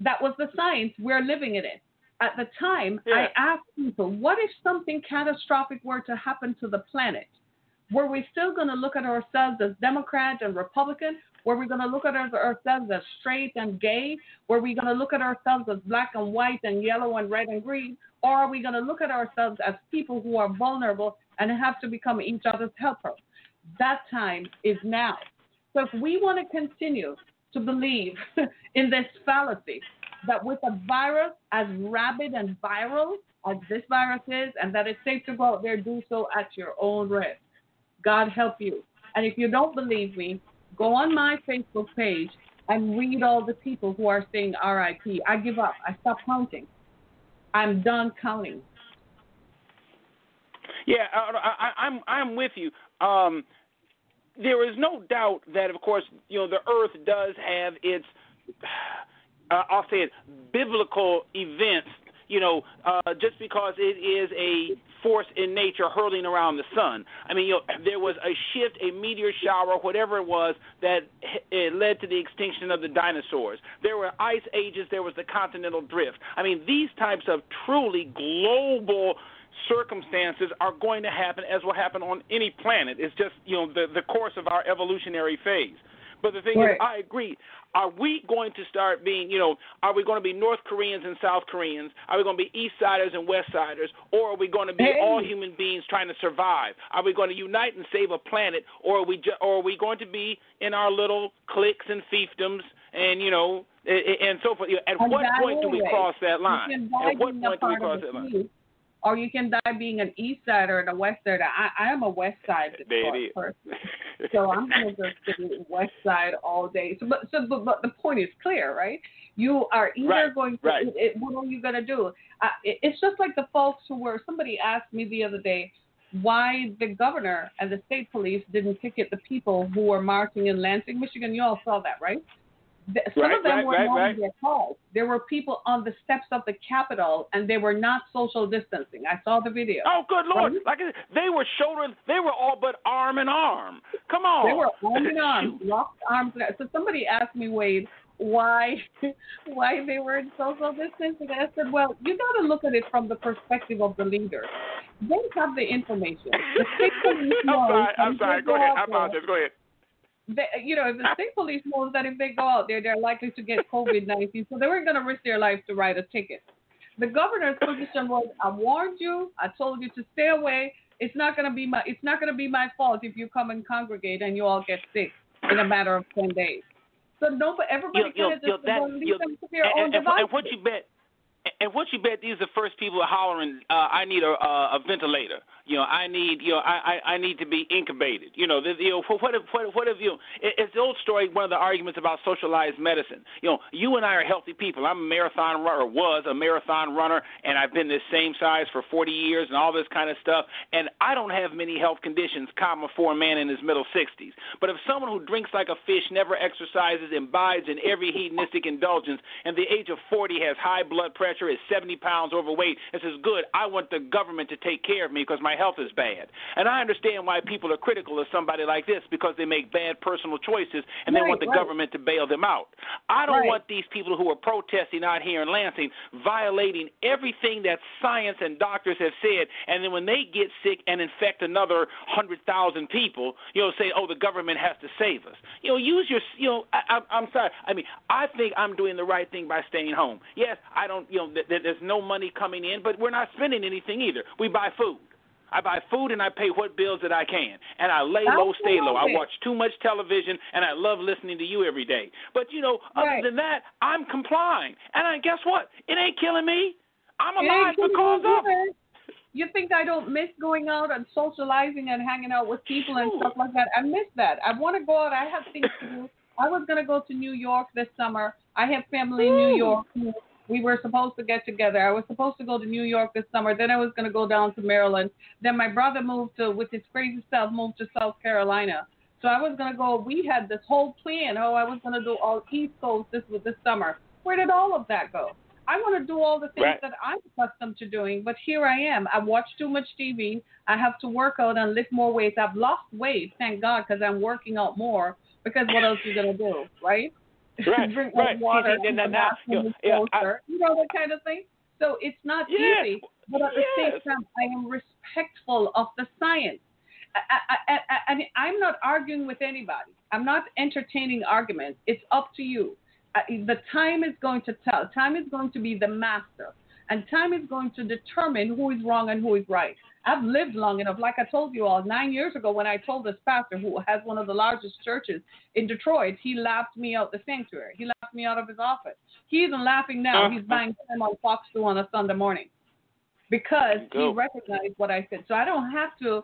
Speaker 4: That was the science. We're living in it. At the time,
Speaker 5: Yeah.
Speaker 4: I asked people, what if something catastrophic were to happen to the planet? Were we still going to look at ourselves as Democrat and Republican? Were we going to look at ourselves as straight and gay? Were we going to look at ourselves as black and white and yellow and red and green? Or are we going to look at ourselves as people who are vulnerable and have to become each other's helper? That time is now. So if we want to continue to believe in this fallacy that with a virus as rabid and viral as this virus is, and that it's safe to go out there, do so at your own risk. God help you. And if you don't believe me, go on my Facebook page and read all the people who are saying RIP. I give up. I stop counting. I'm done counting.
Speaker 5: Yeah, I, I, I'm I'm with you. Um, there is no doubt that, of course, you know the Earth does have its, uh, I'll say it, biblical events. You know, uh, just because it is a force in nature hurling around the sun. I mean, you know, there was a shift, a meteor shower, whatever it was, that it led to the extinction of the dinosaurs. There were ice ages. There was the continental drift. I mean, these types of truly global circumstances are going to happen as will happen on any planet. It's just you know the the course of our evolutionary phase. But the thing
Speaker 4: Right.
Speaker 5: is, I agree. Are we going to start being, you know, are we going to be North Koreans and South Koreans? Are we going to be East Siders and West Siders? Or are we going to be
Speaker 4: Hey.
Speaker 5: all human beings trying to survive? Are we going to unite and save a planet, or are we, ju- or are we going to be in our little cliques and fiefdoms and you know, a- a- and so forth? At
Speaker 4: And
Speaker 5: what point do we cross that line?
Speaker 4: You can die
Speaker 5: At what point do we cross that line?
Speaker 4: Or you can die being an East Sider and a West Sider. I, I am a West Side
Speaker 5: Baby.
Speaker 4: person, so I'm going to just West Side all day. So, but, so, but, but the point is clear, right? You are either
Speaker 5: Right,
Speaker 4: going to.
Speaker 5: right.
Speaker 4: It, what are you going to do? Uh, it, it's just like the folks who were. Somebody asked me the other day why the governor and the state police didn't ticket the people who were marching in Lansing, Michigan. You all saw that, right? Some
Speaker 5: Right,
Speaker 4: of them
Speaker 5: right,
Speaker 4: were
Speaker 5: right,
Speaker 4: not
Speaker 5: right.
Speaker 4: their cars. There were people on the steps of the Capitol, and they were not social distancing. I saw the video.
Speaker 5: Oh, good lord! Like they were shoulder, they were all but arm in arm. Come on.
Speaker 4: They were arm in arm, locked arms. So somebody asked me, Wade, why why they were in social distancing. I said, well, you got to look at it from the perspective of the leader. They have the information. The
Speaker 5: I'm sorry. I'm sorry. Go ahead. I apologize. Go ahead.
Speaker 4: They, you know, if the state police knows that if they go out there, they're likely to get COVID 19, so they weren't going to risk their life to write a ticket. The governor's position was, I warned you, I told you to stay away. It's not going to be my, it's not going to be my fault if you come and congregate and you all get sick in a matter of 10 days. So no, but everybody
Speaker 5: Yo, yo,
Speaker 4: can
Speaker 5: yo,
Speaker 4: just
Speaker 5: that-
Speaker 4: go leave
Speaker 5: yo,
Speaker 4: them to their
Speaker 5: and,
Speaker 4: own
Speaker 5: eh, eh,
Speaker 4: and,
Speaker 5: and what you bet? And what you bet? These are the first people hollering. Uh, I need a, a ventilator. You know, I need. You know, I, I, I need to be incubated. You know, the, you know, what if, what, what if you? It, it's the old story. One of the arguments about socialized medicine. You know, you and I are healthy people. I'm a marathon runner, or was a marathon runner, and I've been this same size for 40 years, and all this kind of stuff. And I don't have many health conditions, comma for a man in his middle 60s. But if someone who drinks like a fish, never exercises, imbibes in every hedonistic indulgence, and the age of 40 has high blood pressure, is 70 pounds overweight, and says, "Good, I want the government to take care of me because my health is bad." And I understand why people are critical of somebody like this because they make bad personal choices and they want the
Speaker 4: right.
Speaker 5: government to bail them out. I don't
Speaker 4: Right.
Speaker 5: want these people who are protesting out here in Lansing violating everything that science and doctors have said, and then when they get sick and infect another hundred thousand people, you know, say, "Oh, the government has to save us." You know, use your, you know, I, I, I'm sorry. I mean, I think I'm doing the right thing by staying home. Yes, I don't, you know that, that there's no money coming in, but we're not spending anything either. We buy food. I buy food and I pay what bills that I can. And I lay low, stay low. I watch too much television and I love listening to you every day. But you know, other
Speaker 4: Right.
Speaker 5: than that, I'm complying. And I guess what? It ain't killing me. I'm alive because of it.
Speaker 4: You think I don't miss going out and socializing and hanging out with people and stuff like that? I miss that. I want to go out. I have things to do. I was going to go to New York this summer. I have family in New York. We were supposed to get together. I was supposed to go to New York this summer. Then I was going to go down to Maryland. Then my brother moved to, with his crazy self, moved to South Carolina. So I was going to go. We had this whole plan. Oh, I was going to do all East Coast this this summer. Where did all of that go? I want to do all the things
Speaker 5: Right.
Speaker 4: that I'm accustomed to doing, but here I am. I watch too much TV. I have to work out and lift more weight. I've lost weight, thank God, because I'm working out more. Because what else are you gonna do, right?
Speaker 5: Right,
Speaker 4: Drink more
Speaker 5: right.
Speaker 4: water,
Speaker 5: See, see,
Speaker 4: keep
Speaker 5: now-
Speaker 4: the
Speaker 5: now,
Speaker 4: bathroom
Speaker 5: you know, yeah, I-
Speaker 4: you know that kind of thing. So it's not
Speaker 5: Yes,
Speaker 4: easy, but at the same
Speaker 5: yes.
Speaker 4: time, I am respectful of the science. I, I, I, I, I- I'm not arguing with anybody. I'm not entertaining arguments. It's up to you. Uh, the time is going to tell. Time is going to be the master, and time is going to determine who is wrong and who is right. I've lived long enough. Like I told you all, nine years ago, when I told this pastor who has one of the largest churches in Detroit, he laughed me out the sanctuary. He laughed me out of his office. He isn't laughing now. He's buying time on Fox 2 on a Sunday morning because he recognized what I said. So I don't have to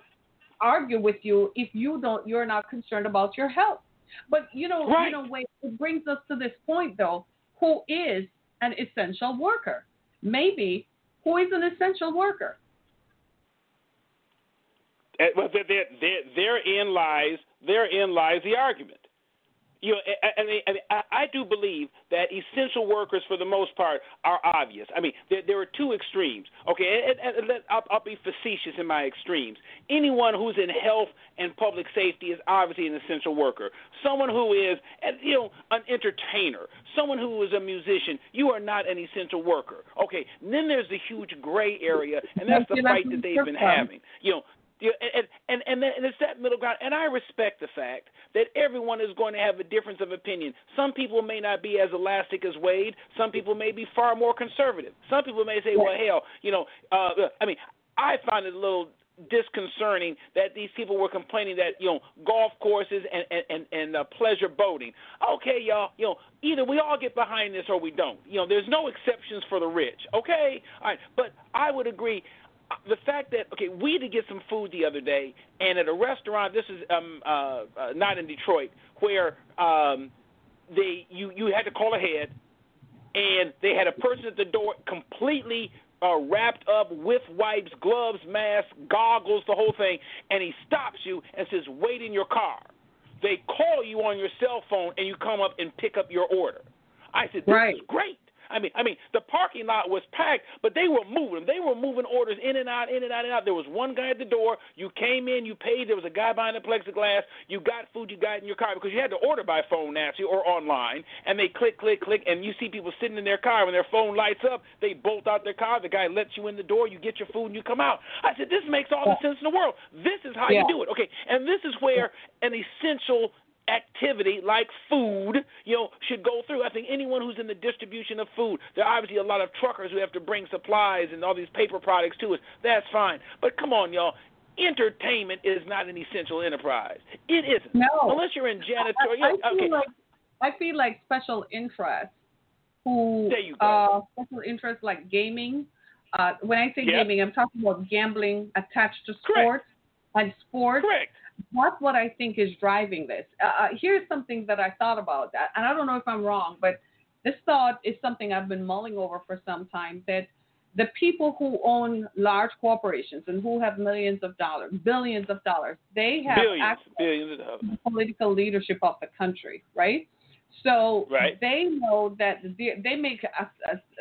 Speaker 4: argue with you if you don't. You're not concerned about your health. But you know,
Speaker 5: Right.
Speaker 4: you know, wait, it brings us to this point though. Who is an essential worker? Maybe who is an essential worker?
Speaker 5: Uh, Well, there, there, there, therein lies therein lies the argument. You know, I, I, mean, I, mean, I, I do believe that essential workers, for the most part, are obvious. I mean, there, there are two extremes. Okay, and, and, and let, I'll, I'll be facetious in my extremes. Anyone who's in health and public safety is obviously an essential worker. Someone who is, you know, an entertainer, someone who is a musician, you are not an essential worker. Okay, and then there's the huge gray area, and that's the fight that they've been having. You know, and and and, and it's that middle ground. And I respect the fact that everyone is going to have a difference of opinion. Some people may not be as elastic as Wade. Some people may be far more conservative. Some people may say, "Well, hell, you know." Uh, I mean, I find it a little disconcerting that these people were complaining that you know golf courses and and and, and uh, pleasure boating. Okay, y'all, you know either we all get behind this or we don't. You know, there's no exceptions for the rich. Okay, all right, but I would agree. The fact that okay, we did get some food the other day, and at a restaurant. This is um uh, uh not in Detroit, where um they you you had to call ahead, and they had a person at the door completely uh, wrapped up with wipes, gloves, mask, goggles, the whole thing, and he stops you and says, "Wait in your car." They call you on your cell phone, and you come up and pick up your order. I said, "This
Speaker 4: Right.
Speaker 5: is great." I mean, I mean, the parking lot was packed, but they were moving. They were moving orders in and out, in and out, and out. There was one guy at the door. You came in, you paid. There was a guy behind the plexiglass. You got food, you got in your car because you had to order by phone, Nancy, or online. And they click, click, click, and you see people sitting in their car. When their phone lights up, they bolt out their car. The guy lets you in the door. You get your food, and you come out. I said, this makes all the sense in the world. This is how
Speaker 4: Yeah.
Speaker 5: you do it, okay? And this is where an essential activity like food, you know, should go through. I think anyone who's in the distribution of food, there are obviously a lot of truckers who have to bring supplies and all these paper products to us. That's fine. But come on, y'all. Entertainment is not an essential enterprise. It isn't.
Speaker 4: No.
Speaker 5: Unless you're in janitorial.
Speaker 4: I, I feel
Speaker 5: okay.
Speaker 4: like I feel like special interests who
Speaker 5: There you go.
Speaker 4: uh special interests like gaming. Uh, when I say
Speaker 5: Yep.
Speaker 4: gaming, I'm talking about gambling attached to
Speaker 5: Correct.
Speaker 4: sports and sports.
Speaker 5: Correct.
Speaker 4: That's what I think is driving this. Uh, uh, here's something that I thought about, that, and I don't know if I'm wrong, but this thought is something I've been mulling over for some time. That the people who own large corporations and who have millions of dollars, billions of dollars, they have
Speaker 5: Billions.
Speaker 4: access
Speaker 5: Billions of dollars.
Speaker 4: the political leadership of the country, right? So
Speaker 5: Right.
Speaker 4: they know that they, they make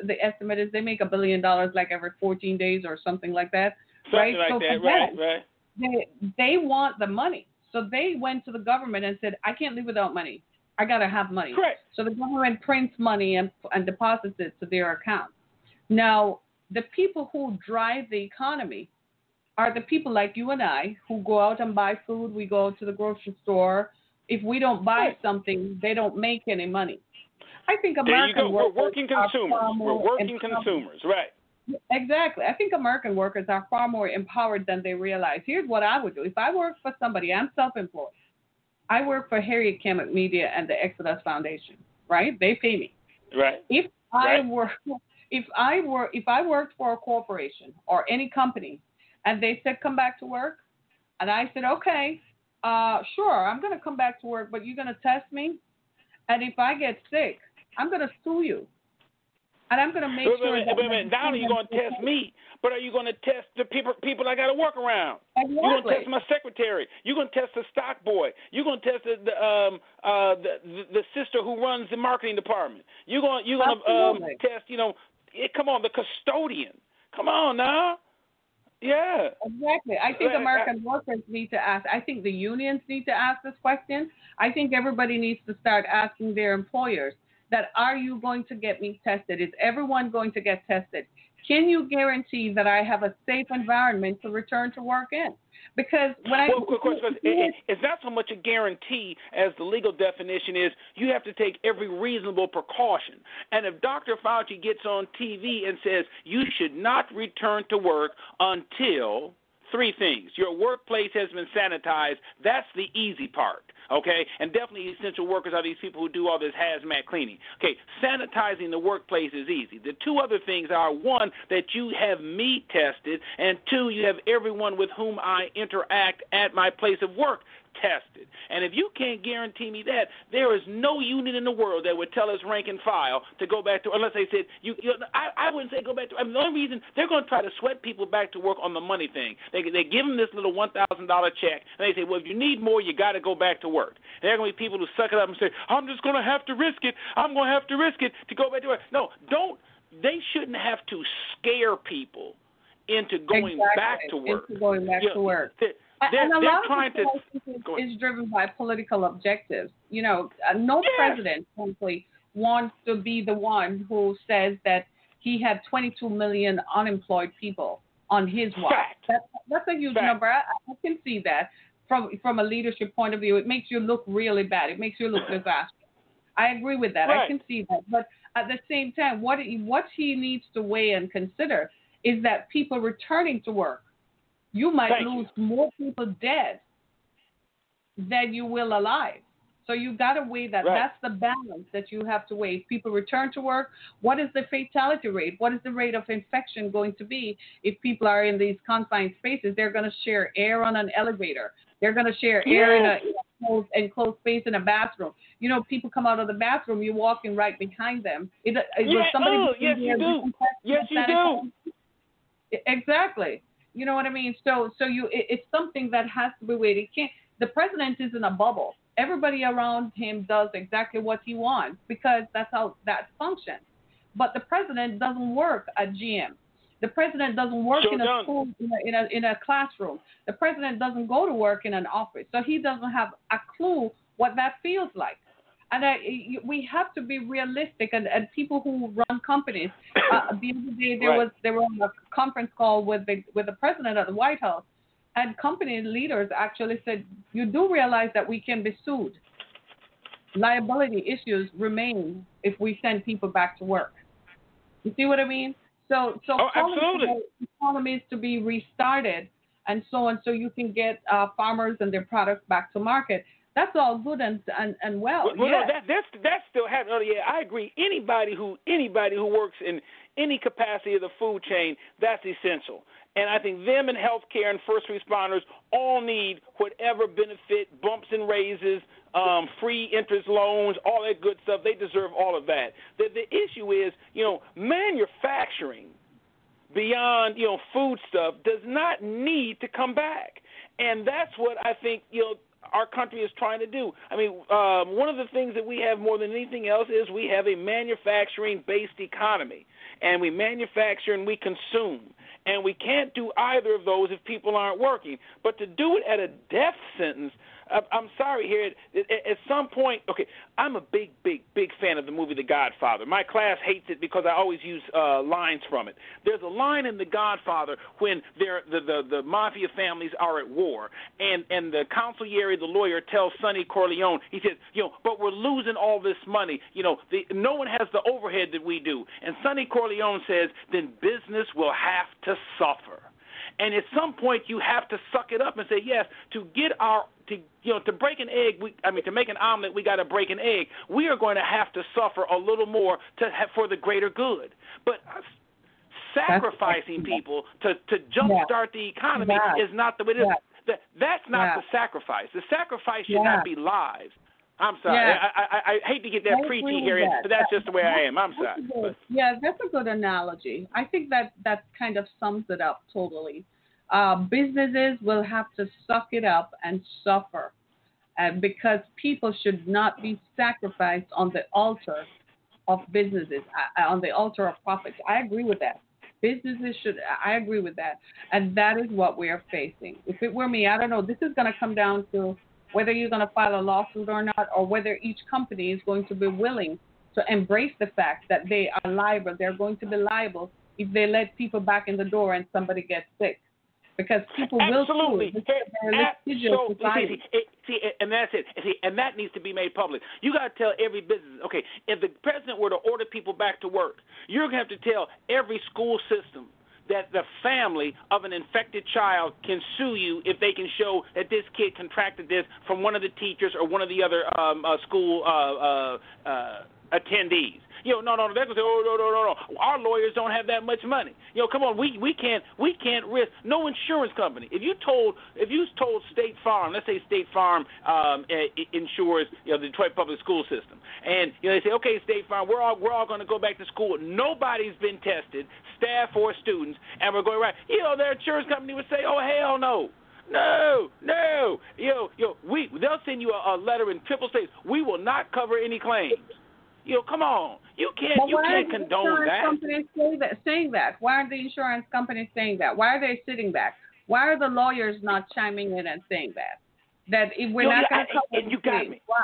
Speaker 4: the estimate is they make a billion dollars like every 14 days or something like that,
Speaker 5: Something
Speaker 4: right?
Speaker 5: like
Speaker 4: so
Speaker 5: that. Right,
Speaker 4: them,
Speaker 5: right.
Speaker 4: They they want the money, so they went to the government and said, I can't live without money. I gotta have money.
Speaker 5: Correct.
Speaker 4: So the government prints money and, and deposits it to their account. Now, the people who drive the economy are the people like you and I who go out and buy food. We go to the grocery store. If we don't buy
Speaker 5: Right.
Speaker 4: something, they don't make any money. I think
Speaker 5: There you
Speaker 4: American
Speaker 5: go. We're
Speaker 4: workers
Speaker 5: working
Speaker 4: are
Speaker 5: consumers. We're working consumers, right?
Speaker 4: Exactly. I think American workers are far more empowered than they realize. Here's what I would do. If I work for somebody, I'm self-employed. I work for Harriet Kemet Media and the Exodus Foundation, right? They pay me.
Speaker 5: Right.
Speaker 4: If I
Speaker 5: Right.
Speaker 4: work if I were if I worked for a corporation or any company and they said come back to work and I said, Okay, uh sure, I'm gonna come back to work, but you're gonna test me and if I get sick, I'm gonna sue you. And I'm gonna make
Speaker 5: Wait,
Speaker 4: sure
Speaker 5: wait,
Speaker 4: that
Speaker 5: wait, wait. Only are going to test me, but are you going to test the people people I got to work around? You're going to test my secretary. You're going to test the stock boy. You're going to test the, the um uh the, the sister who runs the marketing department. You're going you're going to um test you know it, come on the custodian. Come on now. Yeah.
Speaker 4: Exactly. I think American workers need to ask. I think the unions need to ask this question. I think everybody needs to start asking their employers that are you going to get me tested? Is everyone going to get tested? Can you guarantee that I have a safe environment to return to work in? Because when I
Speaker 5: Well, of course, it, it, it's not so much a guarantee as the legal definition is. You have to take every reasonable precaution. And if Dr. Fauci gets on TV and says you should not return to work until three things: your workplace has been sanitized. That's the easy part. Okay, and definitely essential workers are these people who do all this hazmat cleaning. Okay, sanitizing the workplace is easy. The two other things are one that you have me tested, and two you have everyone with whom I interact at my place of work tested. And if you can't guarantee me that, there is no union in the world that would tell us rank and file to go back to, unless they said, you, you I, I wouldn't say go back to, I mean, the only reason they're going to try to sweat people back to work on the money thing. They, they give them this little $1,000 check, and they say, well, if you need more, you got to go back to work. And there are going to be people who suck it up and say, I'm just going to have to risk it. I'm going to have to risk it to go back to work. No, don't, they shouldn't have to scare people into going
Speaker 4: exactly,
Speaker 5: back to work.
Speaker 4: Into going back
Speaker 5: You
Speaker 4: to work.
Speaker 5: They're,
Speaker 4: and a lot of
Speaker 5: to.
Speaker 4: I think,
Speaker 5: Go
Speaker 4: is, is driven by political objectives. You know, uh, no
Speaker 5: Yes.
Speaker 4: president, frankly, wants to be the one who says that he had 22 million unemployed people on his watch. That's, that's a huge
Speaker 5: Fact.
Speaker 4: number. I, I can see that from from a leadership point of view. It makes you look really bad. It makes you look disastrous. I agree with that. I can see that. But at the same time, what he, what he needs to weigh and consider is that people returning to work, you might
Speaker 5: Thank
Speaker 4: lose more people dead than you will alive. So you got to weigh that.
Speaker 5: Right.
Speaker 4: That's the balance that you have to weigh. If people return to work, what is the fatality rate? What is the rate of infection going to be if people are in these confined spaces? They're going to share air on an elevator. They're going to share air in a, closed, enclosed space in a bathroom. You know, people come out of the bathroom, you're walking right behind them. It, it,
Speaker 5: Yeah,
Speaker 4: was somebody
Speaker 5: oh, yes, you do. Yes, you do.
Speaker 4: Exactly. You know what I mean? So, so you, it, it's something that has to be weighed. It can't. The president is in a bubble. Everybody around him does exactly what he wants because that's how that functions. But the president doesn't work at GM. The president doesn't work
Speaker 5: Sure
Speaker 4: in a
Speaker 5: don't.
Speaker 4: school, in a, in a in a classroom. The president doesn't go to work in an office, so he doesn't have a clue what that feels like. And I, we have to be realistic. And, and people who run companies, uh, the other day there
Speaker 5: Right.
Speaker 4: was there was a conference call with the with the president at the White House, and company leaders actually said, "You do realize that we can be sued. Liability issues remain if we send people back to work. You see what I mean? So, so
Speaker 5: Oh,
Speaker 4: calling
Speaker 5: absolutely.
Speaker 4: for the economies to be restarted and so on, so you can get uh, farmers and their products back to market. That's all good and and, and well.
Speaker 5: Well, well, no, that that's that's still happening. Oh, yeah, I agree. Anybody who anybody who works in any capacity of the food chain, that's essential. And I think them and healthcare and first responders all need whatever benefit, bumps and raises, um, free interest loans, all that good stuff. They deserve all of that. The the issue is, you know, manufacturing beyond you know food stuff does not need to come back, and that's what I think you know our country is trying to do. I mean, um, one of the things that we have more than anything else is we have a manufacturing-based economy, and we manufacture and we consume, and we can't do either of those if people aren't working. But to do it at a death sentence, I'm sorry here. At some point, okay, I'm a big, big, big fan of the movie The Godfather. My class hates it because I always use uh, lines from it. There's a line in The Godfather when they're, the, the the mafia families are at war, and and the consigliere, the lawyer, tells Sonny Corleone, he says, you know, but we're losing all this money. You know, the, no one has the overhead that we do. And Sonny Corleone says, then business will have to suffer. And at some point, you have to suck it up and say, yes, to get our to you know to break an egg we I mean to make an omelet we got to break an egg we are going to have to suffer a little more to have, for the greater good but sacrificing people to to jumpstart the economy
Speaker 4: yeah.
Speaker 5: is not the way it is. Yeah. That that's not
Speaker 4: yeah.
Speaker 5: the sacrifice. The sacrifice should not be lives. I'm sorry. I, I, I hate to get that
Speaker 4: I
Speaker 5: preachy here,
Speaker 4: that.
Speaker 5: but that's just the way
Speaker 4: that's,
Speaker 5: I am. I'm sorry.
Speaker 4: But. Yeah, that's a good analogy. I think that that kind of sums it up totally uh, businesses will have to suck it up and suffer uh, because people should not be sacrificed on the altar of businesses, uh, uh, on the altar of profits. I agree with that. Businesses should, I agree with that. And that is what we are facing. If it were me, I don't know, this is going to come down to whether you're going to file a lawsuit or not, or whether each company is going to be willing to embrace the fact that they are liable. They're going to be liable if they let people back in the door and somebody gets sick because people
Speaker 5: Absolutely.
Speaker 4: will.
Speaker 5: Absolutely. See, see, and that's it. See, and that needs to be made public. You got to tell every business. Okay, if the president were to order people back to work, you're going to have to tell every school system that the family of an infected child can sue you if they can show that this kid contracted this from one of the teachers or one of the other um, uh, school uh, uh, uh, attendees. You know, no, no, they're gonna say, oh, no, no, no, no. Our lawyers don't have that much money. You know, come on, we we can't we can't risk. No insurance company. If you told if you told State Farm, let's say State Farm um, insures you know the Detroit public school system, and you know they say, okay, State Farm, we're all we're all to go back to school. Nobody's been tested, staff or students, and we're going right. You know, their insurance company would say, oh hell no. No, no, yo, yo, we they'll send you a, a letter in triple states. We will not cover any claims. Yo, come on. You can't
Speaker 4: but
Speaker 5: you can't condone that.
Speaker 4: Companies say that. Saying that. Why are the insurance companies saying that? Why are they sitting back? Why are the lawyers not chiming in and saying that? That if we're
Speaker 5: Yo,
Speaker 4: not going to cover
Speaker 5: and you got me.
Speaker 4: Why?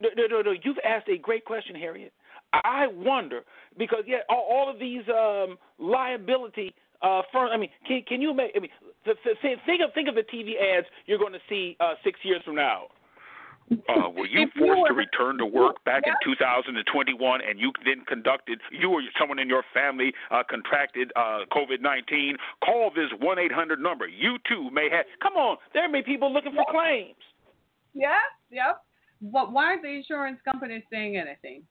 Speaker 5: No, no, no, no. You've asked a great question, Harriet. I wonder because yeah, all, all of these um, liability uh, firms. I mean, can can you make? I mean, think of think of the TV ads you're going to see uh, six years from now.
Speaker 6: Uh, were you forced to return to work back in 2021 and you then conducted, you or someone in your family uh, contracted uh, COVID 19? Call this 1 800 number. You too may have.
Speaker 5: Come on, there may be people looking for claims.
Speaker 4: Yeah, yep. But why aren't the insurance companies saying anything?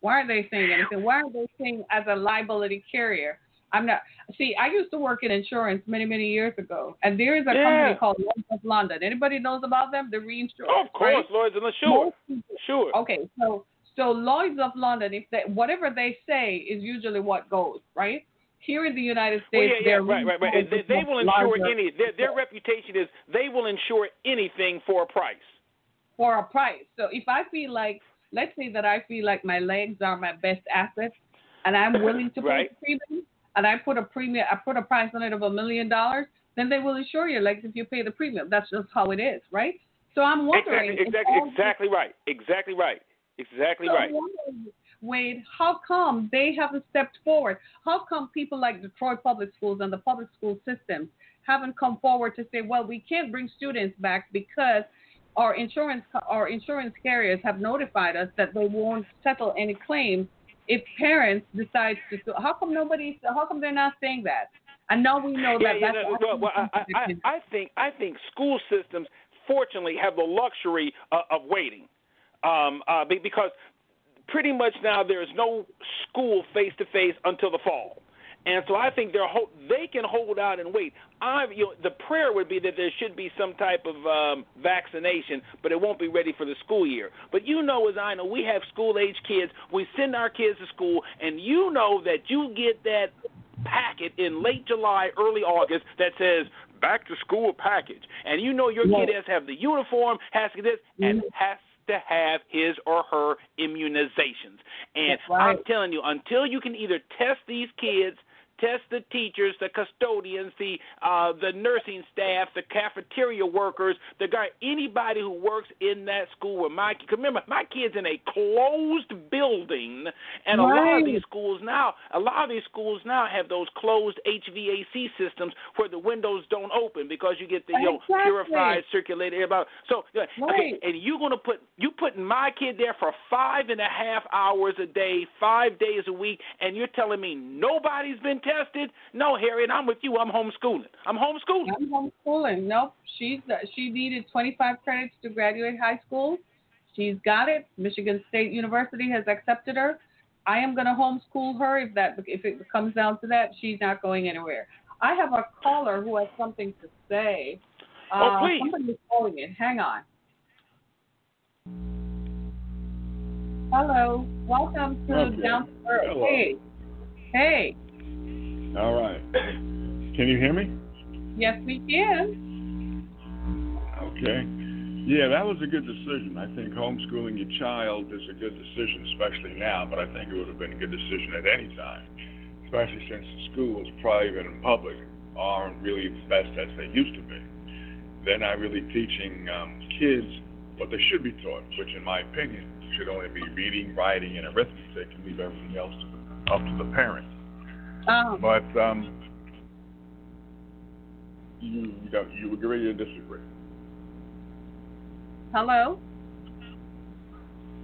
Speaker 4: Why aren't they saying anything? Why aren't they saying as a liability carrier? I'm not. See, I used to work in insurance many, many years ago, and there is a
Speaker 5: yeah.
Speaker 4: company called Lloyd's of London. Anybody knows about them? The reinsurance.
Speaker 5: Oh, of course,
Speaker 4: right?
Speaker 5: Lloyd's of London. Sure, sure.
Speaker 4: Okay, so so Lloyd's of London, if they whatever they say is usually what goes, right? Here in the United States,
Speaker 5: well, yeah, yeah, right, right, right. They, they will insure any. Their, their reputation is they will insure anything for a price.
Speaker 4: For a price. So if I feel like, let's say that I feel like my legs are my best asset, and I'm willing to
Speaker 5: right.
Speaker 4: pay premium, and I put a premium, I put a price on it of a million dollars, then they will insure your legs if you pay the premium. That's just how it is, right? So I'm wondering.
Speaker 5: Exactly, exactly, exactly right. Exactly right. Exactly
Speaker 4: so
Speaker 5: right.
Speaker 4: Wade, how come they haven't stepped forward? How come people like Detroit Public Schools and the public school system haven't come forward to say, well, we can't bring students back because our insurance our insurance carriers have notified us that they won't settle any claims if parents decide to. How come nobody? How come they're not saying that? I know we know
Speaker 5: yeah,
Speaker 4: that.
Speaker 5: Yeah,
Speaker 4: that's
Speaker 5: no, well, well I, I, I think I think school systems fortunately have the luxury uh, of waiting, um, uh, because pretty much now there is no school face to face until the fall. And so I think they're ho- they can hold out and wait. I, you know, the prayer would be that there should be some type of um, vaccination, but it won't be ready for the school year. But you know, as I know, we have school age kids. We send our kids to school, and you know that you get that packet in late July, early August that says back to school package, and you know your
Speaker 4: yes.
Speaker 5: kid has to have the uniform, has to get this,
Speaker 4: mm-hmm.
Speaker 5: and has to have his or her immunizations. And
Speaker 4: right.
Speaker 5: I'm telling you, until you can either test these kids test the teachers, the custodians, the uh, the nursing staff, the cafeteria workers, the guy, anybody who works in that school. Where my remember, my kid's in a closed building, and
Speaker 4: right.
Speaker 5: a lot of these schools now, a lot of these schools now have those closed HVAC systems where the windows don't open because you get the you know,
Speaker 4: exactly.
Speaker 5: purified, circulated air. About so okay, and you're gonna put you putting my kid there for five and a half hours a day, five days a week, and you're telling me nobody's been tested? No, Harriet, I'm with you. I'm homeschooling. I'm homeschooling.
Speaker 4: I'm homeschooling. Nope. She's uh, she needed 25 credits to graduate high school. She's got it. Michigan State University has accepted her. I am going to homeschool her if that if it comes down to that. She's not going anywhere. I have a caller who has something to say.
Speaker 5: Oh,
Speaker 4: uh,
Speaker 5: please.
Speaker 4: Somebody's calling in. Hang on. Hello. Welcome to
Speaker 7: Okay.
Speaker 4: Down to Earth.
Speaker 7: Hello.
Speaker 4: Hey. Hey.
Speaker 7: All right. Can you hear me?
Speaker 4: Yes, we can.
Speaker 7: Okay. Yeah, that was a good decision. I think homeschooling your child is a good decision, especially now, but I think it would have been a good decision at any time, especially since the schools, private and public, aren't really the best as they used to be. They're not really teaching um, kids what they should be taught, which, in my opinion, should only be reading, writing, and arithmetic, and leave everything else to the, up to the parent.
Speaker 4: Um,
Speaker 7: But um, you you, don't, you agree or disagree?
Speaker 4: hello.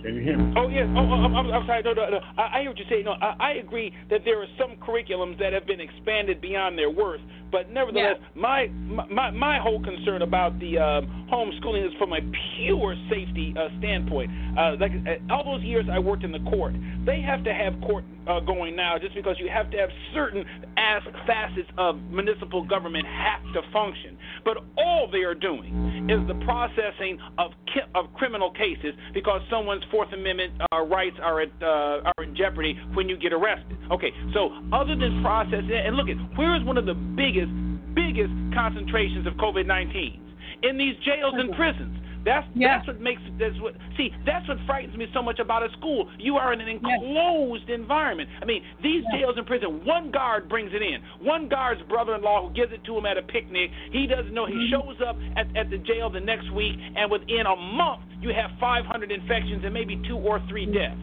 Speaker 7: Can you hear me?
Speaker 5: Oh yes. Oh, oh, I'm, I'm sorry. No, no, no. I, I hear what you're saying. No, I, I agree that there are some curriculums that have been expanded beyond their worth. But nevertheless, my, my my whole concern about the um, homeschooling is from a pure safety uh, standpoint. Uh, like uh, all those years I worked in the court, they have to have court uh, going now just because you have to have certain as facets of municipal government have to function. But all they are doing is the processing of ki- of criminal cases because someone's Fourth Amendment uh, rights are at uh, are in jeopardy when you get arrested. Okay, so other than processing, and look at where is one of the biggest biggest concentrations of COVID-19 in these jails and prisons. That's
Speaker 4: Yeah.
Speaker 5: that's what makes that's what see that's what frightens me so much about a school. You are in an enclosed environment. I mean, these jails and prison, one guard brings it in. One guard's brother-in-law who gives it to him at a picnic. He doesn't know. He mm-hmm. shows up at, at the jail the next week, and within a month, you have 500 infections and maybe two or three deaths.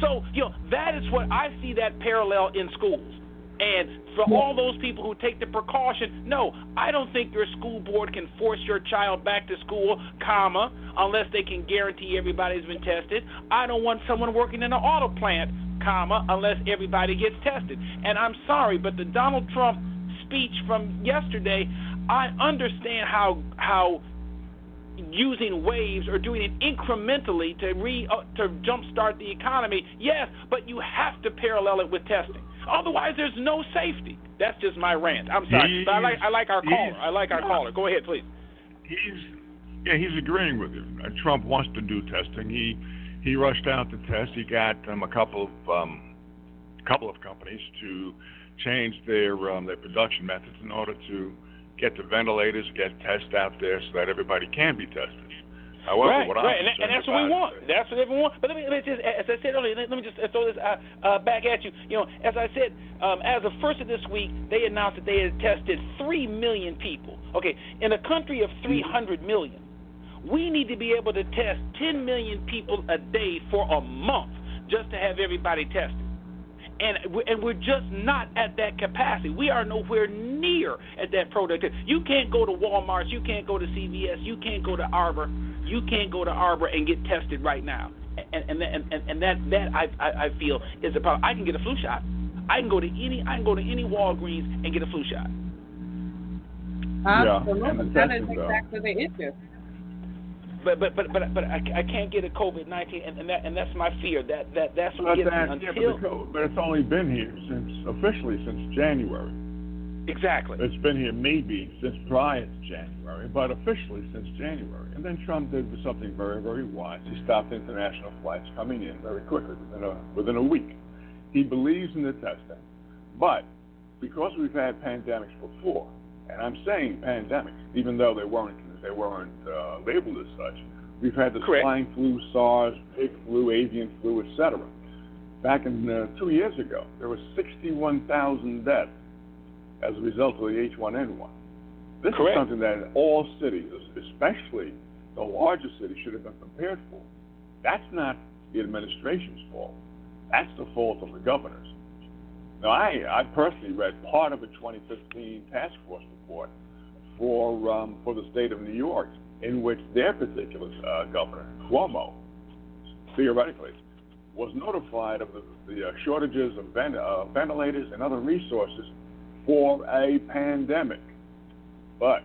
Speaker 5: So you know that is what I see that parallel in schools. And for all those people who take the precaution, no, I don't think your school board can force your child back to school, comma, unless they can guarantee everybody's been tested. I don't want someone working in an auto plant, comma, unless everybody gets tested. And I'm sorry, but the Donald Trump speech from yesterday, I understand how how using waves or doing it incrementally to re uh, to jumpstart the economy. Yes, but you have to parallel it with testing. Otherwise, there's no safety. That's just my rant. I'm sorry, but I like I like our caller. I like our caller. Go ahead, please.
Speaker 7: He's yeah, he's agreeing with you. Uh, Trump wants to do testing. He he rushed out the test. He got um, a couple of um, couple of companies to change their um, their production methods in order to get the ventilators, get tests out there so that everybody can be tested. However,
Speaker 5: right,
Speaker 7: what
Speaker 5: right, and, and that's what we want. That's what everyone wants. But let me, let me just, as I said earlier, let, let me just throw this uh, uh, back at you. You know, as I said, um, as of first of this week, they announced that they had tested three million people. Okay, in a country of 300 million, we need to be able to test 10 million people a day for a month just to have everybody tested. And we- and we're just not at that capacity. We are nowhere near at that productivity. You can't go to Walmart, you can't go to CVS, you can't go to Arbor, you can't go to Arbor and get tested right now. And and and and, and that that I, I I feel is a problem. I can get a flu shot. I can go to any I can go to any Walgreens and get a flu shot.
Speaker 4: Absolutely.
Speaker 7: and the
Speaker 4: that is exactly the issue.
Speaker 5: But but but but but I, I can't get a COVID nineteen, and, and that and that's my fear. That that that's what gets
Speaker 7: that,
Speaker 5: me
Speaker 7: yeah,
Speaker 5: until
Speaker 7: but, but it's only been here since officially since January.
Speaker 5: exactly.
Speaker 7: It's been here maybe since prior to January, but officially since January. And then Trump did something very, very wise. He stopped international flights coming in very quickly within a within a week. He believes in the testing, but because we've had pandemics before, and I'm saying pandemics, even though they weren't they weren't uh, labeled as such. We've had the
Speaker 5: Correct.
Speaker 7: swine flu, SARS, pig flu, avian flu, etc. Back in uh, two years ago, there were 61,000 deaths as a result of the H1N1. This
Speaker 5: Correct.
Speaker 7: is something that all cities, especially the larger cities, should have been prepared for. That's not the administration's fault. That's the fault of the governors. Now, I, I personally read part of a 2015 task force report for um, for the state of New York, in which their particular uh, governor, Cuomo, theoretically, was notified of the, the uh, shortages of vent- uh, ventilators and other resources for a pandemic, but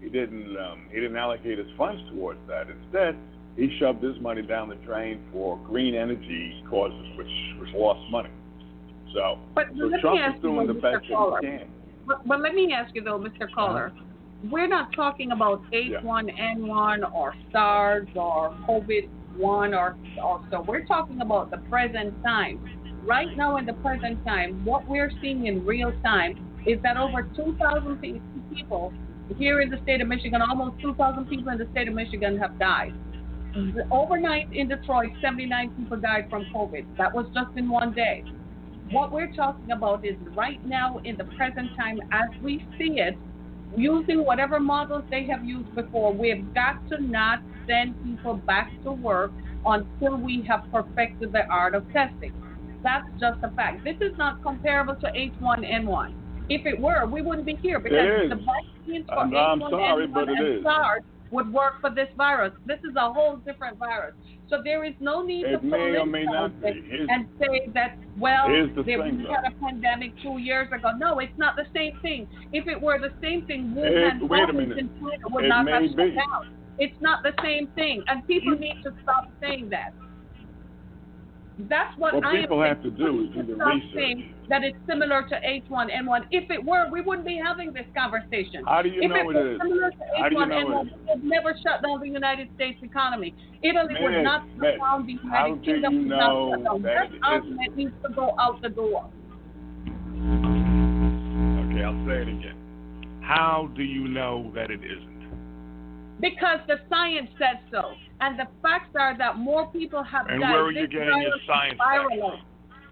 Speaker 7: he didn't um, he didn't allocate his funds towards that. Instead, he shoved his money down the drain for green energy causes, which which lost money. So,
Speaker 4: But
Speaker 7: so Trump is
Speaker 4: you,
Speaker 7: doing the
Speaker 4: Mr.
Speaker 7: best that he can.
Speaker 4: But, but let me ask you though, Mr. Caller, we're not talking about H1N1 or SARS or COVID-1 or, or so. We're talking about the present time. Right now in the present time, what we're seeing in real time is that over 2,000 people here in the state of Michigan, almost 2,000 people in the state of Michigan have died. Overnight in Detroit, 79 people died from COVID. That was just in one day. What we're talking about is right now in the present time as we see it, using whatever models they have used before, we've got to not send people back to work until we have perfected the art of testing. That's just a fact. This is not comparable to H1N1. If it were, we wouldn't be here because the vaccines for
Speaker 7: I'm- I'm
Speaker 4: H1N1
Speaker 7: sorry, but it
Speaker 4: and. SARS would work for this virus. This is a whole different virus. So there is no need
Speaker 7: It
Speaker 4: to
Speaker 7: may or may
Speaker 4: politicize it and say that, well,
Speaker 7: the
Speaker 4: there,
Speaker 7: thing,
Speaker 4: we had a pandemic two years ago. No, it's not the same thing. If it were the same thing,
Speaker 7: It-
Speaker 4: Wuhan
Speaker 7: wait a minute.
Speaker 4: in China would
Speaker 7: It
Speaker 4: not have shut
Speaker 7: be.
Speaker 4: down. It's not the same thing, and people need to stop saying that. That's what
Speaker 7: What
Speaker 4: I am
Speaker 7: people have to do is do the research.
Speaker 4: saying That it's similar to H1N1. If it were, we wouldn't be having this conversation.
Speaker 7: How do you
Speaker 4: if
Speaker 7: know
Speaker 4: it
Speaker 7: it is?
Speaker 4: similar to
Speaker 7: How do you know
Speaker 4: H1N1,
Speaker 7: it
Speaker 4: we would never shut down the United States economy. Italy would not shut down the
Speaker 7: how
Speaker 4: United
Speaker 7: do
Speaker 4: Kingdom.
Speaker 7: you
Speaker 4: not
Speaker 7: know
Speaker 4: down.
Speaker 7: that
Speaker 4: That
Speaker 7: it
Speaker 4: argument needs to go out the door.
Speaker 7: Okay, I'll say it again. How do you know that it isn't?
Speaker 4: Because the science says so. And the facts are that more people have
Speaker 7: And
Speaker 4: died.
Speaker 7: where are you getting your
Speaker 4: virus is
Speaker 7: science
Speaker 4: virulent.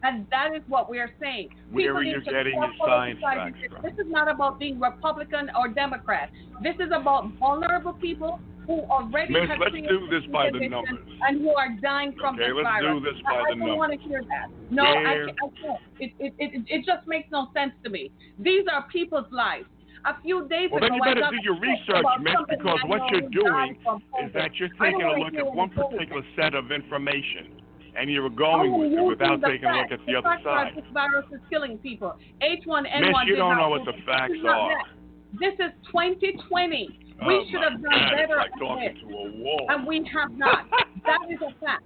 Speaker 4: And that is what we are saying.
Speaker 7: Where
Speaker 4: People
Speaker 7: are you getting your science
Speaker 4: politicizing
Speaker 7: facts
Speaker 4: this.
Speaker 7: from?
Speaker 4: This is not about being Republican or Democrat. This is about vulnerable people who already
Speaker 7: Miss,
Speaker 4: have
Speaker 7: let's do this by the numbers.
Speaker 4: and who are dying from
Speaker 7: Okay,
Speaker 4: this
Speaker 7: let's
Speaker 4: virus.
Speaker 7: do this by
Speaker 4: I, I don't want to hear that. No, I
Speaker 7: Where-.
Speaker 4: I can't. It, it, it, it just makes no sense to me. These are people's lives. A few days
Speaker 7: Well, then you better do your research, Miss, because what you're doing is that you're taking a look at one particular set of information, and you
Speaker 4: were
Speaker 7: going with it without taking a look at the other side.
Speaker 4: This virus is killing people. H1N1
Speaker 7: Miss, you don't know what the facts
Speaker 4: This
Speaker 7: are.
Speaker 4: This is 2020.
Speaker 7: Oh,
Speaker 4: we should have done
Speaker 7: God,
Speaker 4: better
Speaker 7: like talking
Speaker 4: this,
Speaker 7: to a wall.
Speaker 4: and we have not. that is a fact.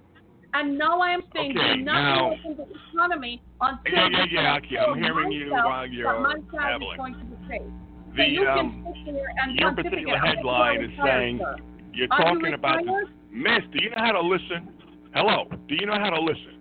Speaker 4: And now I am saying,
Speaker 7: Okay,
Speaker 4: do not
Speaker 7: now-
Speaker 4: the economy until
Speaker 7: Yeah, yeah, yeah, okay, I'm hearing you while you're babbling.
Speaker 4: is going to be safe. So
Speaker 7: The,
Speaker 4: you
Speaker 7: um,
Speaker 4: can sit there and
Speaker 7: your particular headline is saying. You're talking about the
Speaker 4: retired?
Speaker 7: Miss, do you know how to listen? Hello, do you know how to listen?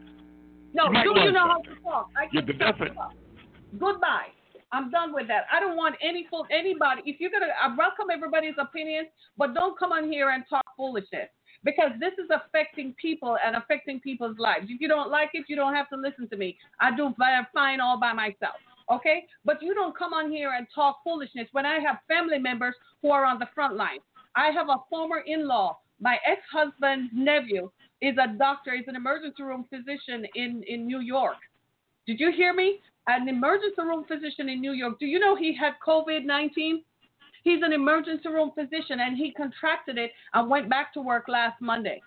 Speaker 4: No,
Speaker 7: You
Speaker 4: do you know how to talk? I
Speaker 7: You're
Speaker 4: can
Speaker 7: the
Speaker 4: shut
Speaker 7: defi-
Speaker 4: Goodbye. I'm done with that. I don't want any fool, anybody. If you're gonna, I welcome everybody's opinion, but don't come on here and talk foolishness because this is affecting people and affecting people's lives. If you don't like it, you don't have to listen to me. I do fi- fine all by myself. Okay, but you don't come on here and talk foolishness when I have family members who are on the front line. I have a former in-law, my ex-husband's nephew is a doctor, is an emergency room physician in in New York. Did you hear me? An emergency room physician in New York. Do you know he had COVID 19? He's an emergency room physician and he contracted it and went back to work last Monday.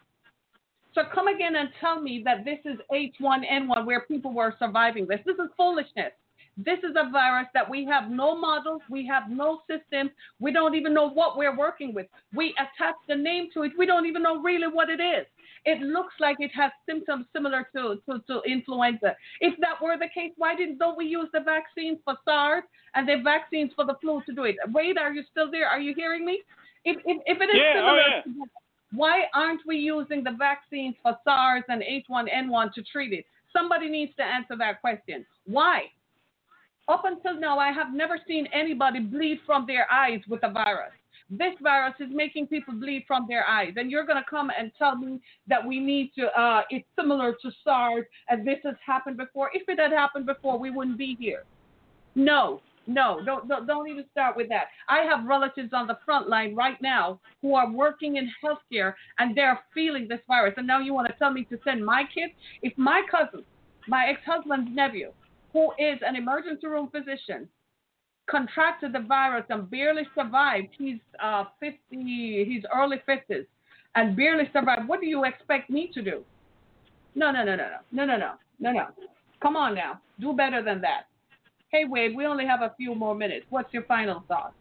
Speaker 4: So come again and tell me that this is H1N1 where people were surviving this. This is foolishness. This is a virus that we have no models, we have no systems, we don't even know what we're working with. We attach the name to it, we don't even know really what it is. It looks like it has symptoms similar to, to, to influenza. If that were the case, why didn't don't we use the vaccines for SARS and the vaccines for the flu to do it? Wade, are you still there? Are you hearing me? If if, if it is
Speaker 5: Yeah, oh,
Speaker 4: similar,
Speaker 5: yeah.
Speaker 4: why aren't we using the vaccines for SARS and H1N1 to treat it? Somebody needs to answer that question. Why? Up until now, I have never seen anybody bleed from their eyes with a virus. This virus is making people bleed from their eyes, and you're going to come and tell me that we need to. Uh, it's similar to SARS, and this has happened before. If it had happened before, we wouldn't be here. No, No, don't, don't don't even start with that. I have relatives on the front line right now who are working in healthcare and they're feeling this virus. And now you want to tell me to send my kids? If my cousin, my ex-husband's nephew, who is an emergency room physician, contracted the virus and barely survived. He's uh 50, he's early 50s and barely survived. What do you expect me to do? No, no, no, no, no, no, no, no, no. Come on now, do better than that. Hey, Wade, we only have a few more minutes. What's your final thought?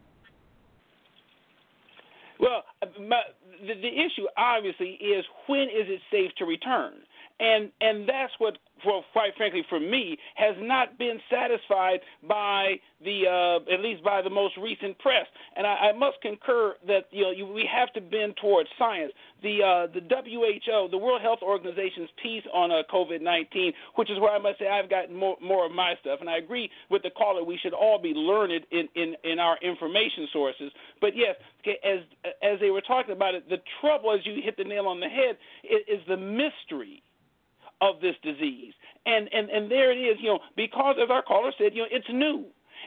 Speaker 5: Well, my, the, the issue obviously is when is it safe to return, and and that's what well, quite frankly, for me, has not been satisfied by the, uh, at least by the most recent press. And I, I must concur that you know you, we have to bend towards science. The uh, the WHO, the World Health Organization's piece on uh, COVID-19, which is where I must say I've gotten more more of my stuff. And I agree with the caller. We should all be learned in in, in our information sources. But yes, as as they were talking about it, the trouble, as you hit the nail on the head, is, is the mystery of this disease. And and and there it is, you know, because as our caller said, you know, it's new.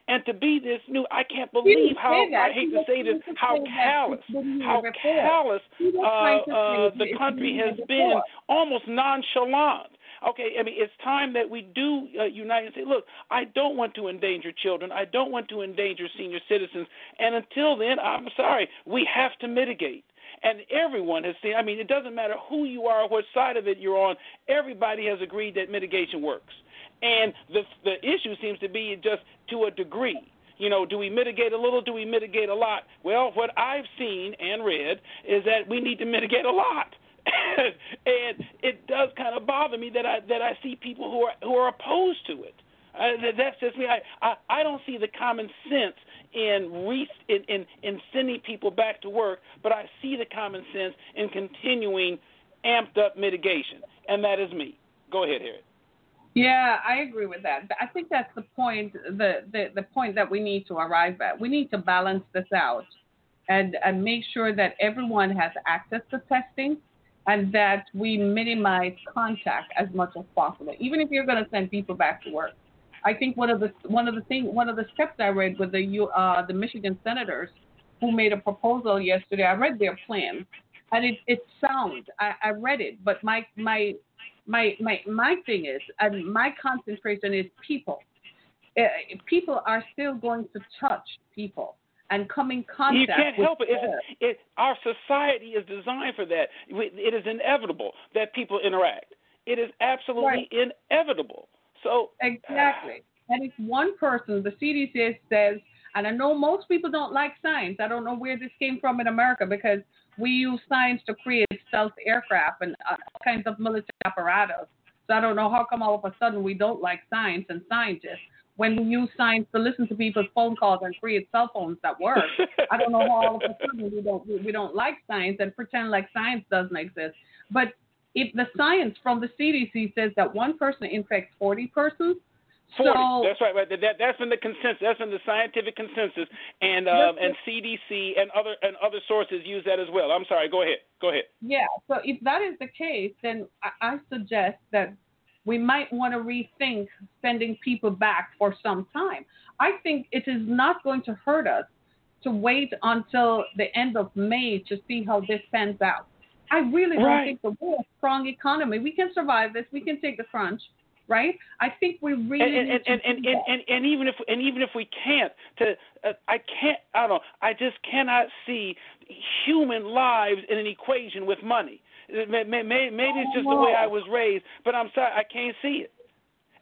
Speaker 5: And to be this new, I can't believe how I hate to say this, how callous, how callous uh, uh, the country has been, almost nonchalant. Okay, I mean it's time that we do uh, unite and say, look, I don't want to endanger children. I don't want to endanger senior citizens. And until then, I'm sorry, we have to mitigate and everyone has seen. I mean, it doesn't matter who you are, what side of it you're on. Everybody has agreed that mitigation works, and the the issue seems to be just to a degree. You know, do we mitigate a little? Do we mitigate a lot? Well, what I've seen and read is that we need to mitigate a lot. and it does kind of bother me that I that I see people who are who are opposed to it. Uh, that's just me. I, I I don't see the common sense in, re- in in in sending people back to work, but I see the common sense in continuing amped up mitigation, and that is me. Go ahead, Harriet.
Speaker 4: Yeah, I agree with that. I think that's the point the, the, the point that we need to arrive at. We need to balance this out and, and make sure that everyone has access to testing and that we minimize contact as much as possible, even if you're going to send people back to work. I think one of the one of the thing one of the steps I read with the uh, the Michigan senators who made a proposal yesterday. I read their plan, and it it sounds I, I read it, but my my my my my thing is and my concentration is people. Uh, people are still going to touch people and come in contact.
Speaker 5: You can't help it. it. Our society is designed for that. It is inevitable that people interact. It is absolutely right. inevitable. So
Speaker 4: exactly. And if one person, the CDC says, and I know most people don't like science. I don't know where this came from in America because we use science to create stealth aircraft and uh, all kinds of military apparatus. So I don't know how come all of a sudden we don't like science and scientists when we use science to listen to people's phone calls and create cell phones that work. I don't know how all of a sudden we don't we don't like science and pretend like science doesn't exist. But if the science from the CDC says that one person infects 40 persons,
Speaker 5: 40.
Speaker 4: So,
Speaker 5: that's right. Right. That, that's been the consensus. That's been the scientific consensus, and um, and CDC and other and other sources use that as well. I'm sorry. Go ahead. Go ahead.
Speaker 4: Yeah. So if that is the case, then I, I suggest that we might want to rethink sending people back for some time. I think it is not going to hurt us to wait until the end of May to see how this pans out. I really don't
Speaker 5: right.
Speaker 4: think the we're a strong economy. We can survive this. We can take the crunch, right? I think we really
Speaker 5: and and and, and, and, and, and even if and even if we can't, to uh, I can't. I don't know. I just cannot see human lives in an equation with money. Maybe it's just the way I was raised, but I'm sorry, I can't see it.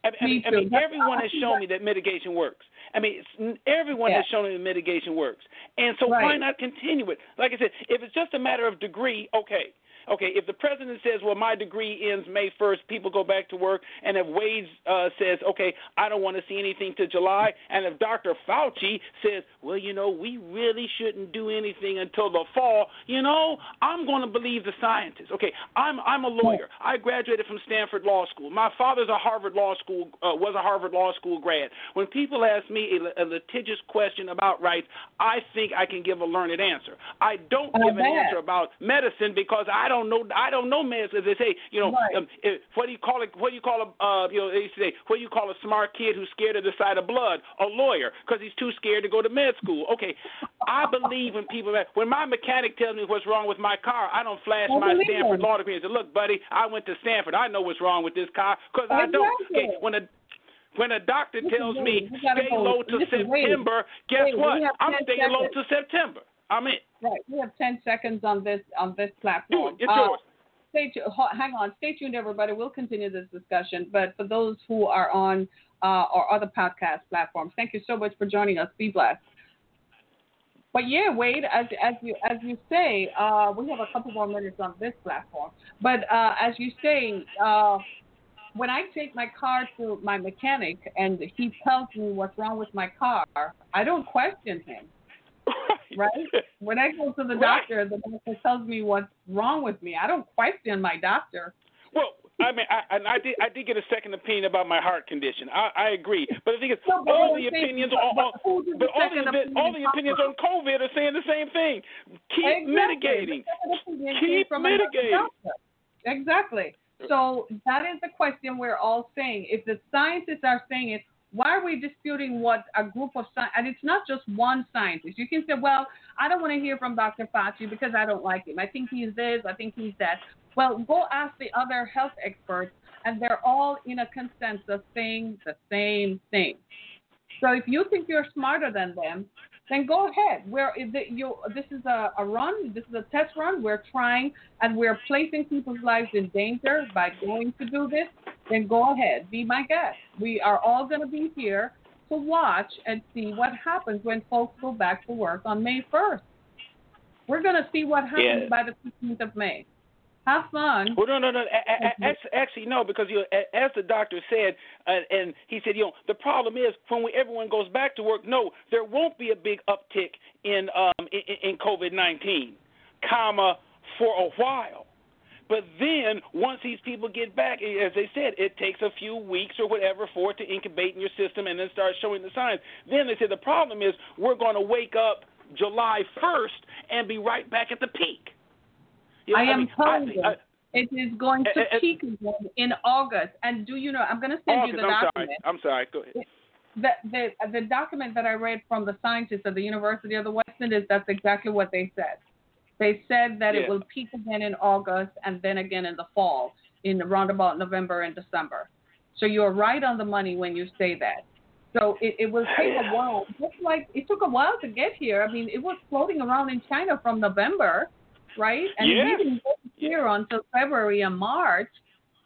Speaker 5: I, I mean, I mean everyone has shown me that mitigation works. I mean, everyone
Speaker 4: yeah.
Speaker 5: has shown that mitigation works, and so
Speaker 4: right.
Speaker 5: why not continue it? Like I said, if it's just a matter of degree, okay. Okay, if the president says, "Well, my degree ends May 1st," people go back to work, and if Wade uh, says, "Okay, I don't want to see anything to July," and if Dr. Fauci says, "Well, you know, we really shouldn't do anything until the fall," you know, I'm going to believe the scientists. Okay, I'm I'm a lawyer. I graduated from Stanford Law School. My father's a Harvard Law School uh, was a Harvard Law School grad. When people ask me a, a litigious question about rights, I think I can give a learned answer. I don't give an answer about medicine because I don't know. I don't know meds. As they say, you know,
Speaker 4: Right.
Speaker 5: um, eh, what do you call it? What do you call a, uh, you know, they say, what do you call a smart kid who's scared of the sight of blood? A lawyer, because he's too scared to go to med school. Okay, I believe when people when my mechanic tells me what's wrong with my car, I don't flash
Speaker 4: I
Speaker 5: my Stanford
Speaker 4: him.
Speaker 5: law degree and say, look, buddy, I went to Stanford. I know what's wrong with this car because I don't.
Speaker 4: Exactly.
Speaker 5: Okay, when a when a doctor
Speaker 4: Listen,
Speaker 5: tells me stay low to
Speaker 4: Wade,
Speaker 5: September, guess
Speaker 4: we
Speaker 5: what? I'm
Speaker 4: 10
Speaker 5: staying low to September. I'm in.
Speaker 4: Right. We have 10 seconds on this on this platform.
Speaker 5: it. It's
Speaker 4: Uh,
Speaker 5: yours.
Speaker 4: Stay tu- hang on. Stay tuned, everybody. We'll continue this discussion. But for those who are on uh, our other podcast platforms, thank you so much for joining us. Be blessed. But yeah, Wade, as as you as you say, uh, we have a couple more minutes on this platform. But uh, as you say, uh, when I take my car to my mechanic and he tells me what's wrong with my car, I don't question him right? When I go to the
Speaker 5: Right.
Speaker 4: doctor, the doctor tells me what's wrong with me. I don't question my doctor.
Speaker 5: Well, I mean, I, and I did. I did get a second opinion about my heart condition. I, I agree, but the thing is,
Speaker 4: No,
Speaker 5: all the opinions on,
Speaker 4: but
Speaker 5: on
Speaker 4: who did the
Speaker 5: but all the
Speaker 4: second
Speaker 5: opi-
Speaker 4: opinion
Speaker 5: all the opinions on COVID are saying the same thing. Keep
Speaker 4: Exactly.
Speaker 5: mitigating.
Speaker 4: The second opinion
Speaker 5: Keep
Speaker 4: came from another
Speaker 5: mitigating.
Speaker 4: Exactly. So that is the question we're all saying. If the scientists are saying it, why are we disputing what a group of scientists, and it's not just one scientist. You can say, well, I don't want to hear from Dr. Fauci because I don't like him. I think he's this, I think he's that. Well, go ask the other health experts, and they're all in a consensus saying the same thing. So if you think you're smarter than them, then go ahead. We're, it- you, this is a, a run. This is a test run. We're trying and we're placing people's lives in danger by going to do this. Then go ahead. Be my guest. We are all going to be here to watch and see what happens when folks go back to work on May 1st. We're going to see what happens
Speaker 5: Yeah.
Speaker 4: by the 15th of May. Have fun.
Speaker 5: Well, no, no, no. a- a- a- Actually, no, because you as the doctor said, uh, and he said, you know, the problem is when we, everyone goes back to work, no, there won't be a big uptick in um, in, in COVID nineteen, comma, for a while. But then once these people get back, as they said, it takes a few weeks or whatever for it to incubate in your system and then start showing the signs. Then they said the problem is we're going to wake up July 1st and be right back at the peak. You know,
Speaker 4: I am
Speaker 5: mean,
Speaker 4: you.
Speaker 5: I-
Speaker 4: It is going to
Speaker 5: eh.
Speaker 4: peak again in August. And do you know, I'm going to send you
Speaker 5: August,
Speaker 4: the
Speaker 5: I'm sorry. I'm sorry. Go ahead.
Speaker 4: the, the the document that I read from the scientists at the University of the West Indies, that's exactly what they said. They said that
Speaker 5: Yeah.
Speaker 4: it will peak again in August and then again in the fall, in around about November and December. So you're right on the money when you say that. So it, it will take a while. Just like it took a while to get here. I mean, it was floating around in China from November, right? And
Speaker 5: Yes.
Speaker 4: it didn't get here until February and March.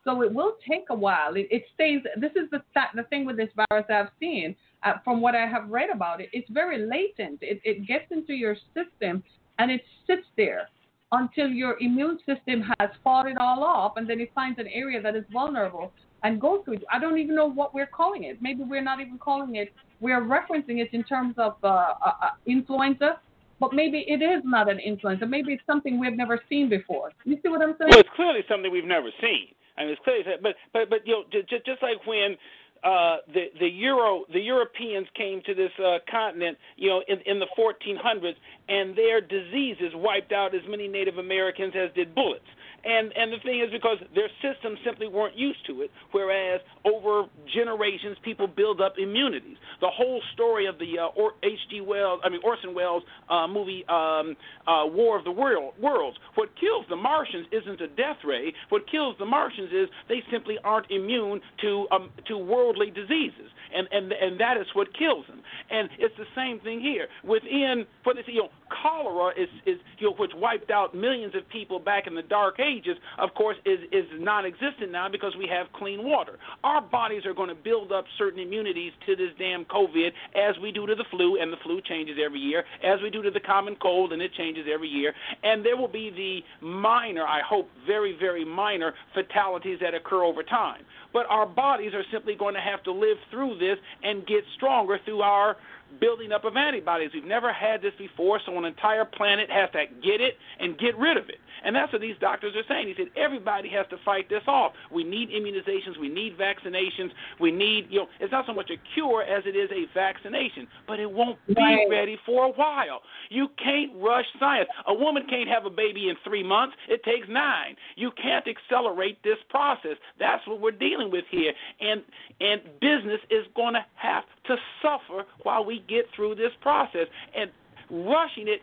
Speaker 4: So it will take a while. It, it stays. This is the th- the thing with this virus I've seen uh, from what I have read about it. It's very latent. It it gets into your system and it sits there until your immune system has fought it all off, and then it finds an area that is vulnerable and goes through it. I don't even know what we're calling it. Maybe we're not even calling it. We're referencing it in terms of uh, uh, uh, influenza, but maybe it is not an influenza. Maybe it's something we've never seen before. You see what I'm saying?
Speaker 5: Well, it's clearly something we've never seen. I mean, it's clearly, but but but you know, just just like when uh, the the Euro the Europeans came to this uh, continent, you know, in in the 1400s, and their diseases wiped out as many Native Americans as did bullets. And and the thing is because their systems simply weren't used to it, whereas over generations people build up immunities. The whole story of the uh, or- H.G. Wells, I mean Orson Welles uh, movie um, uh, War of the World, Worlds. What kills the Martians isn't a death ray. What kills the Martians is they simply aren't immune to um, to worldly diseases, and and and that is what kills them. And it's the same thing here. Within what say, you know, cholera is is you know which wiped out millions of people back in the Dark Ages. Of course, is is non-existent now because we have clean water. Our bodies are going to build up certain immunities to this damn COVID as we do to the flu, and the flu changes every year. As we do to the common cold, and it changes every year. And there will be the minor, I hope, very very minor fatalities that occur over time. But our bodies are simply going to have to live through this and get stronger through our building up of antibodies. We've never had this before, so an entire planet has to get it and get rid of it. And that's what these doctors are saying. He said everybody has to fight this off. We need immunizations, we need vaccinations, we need, you know, it's not so much a cure as it is a vaccination, but it won't be
Speaker 4: right.
Speaker 5: ready for a while. You can't rush science. A woman can't have a baby in three months, it takes nine. You can't accelerate this process. That's what we're dealing with here. And and business is going to have to suffer while we get through this process. And rushing it,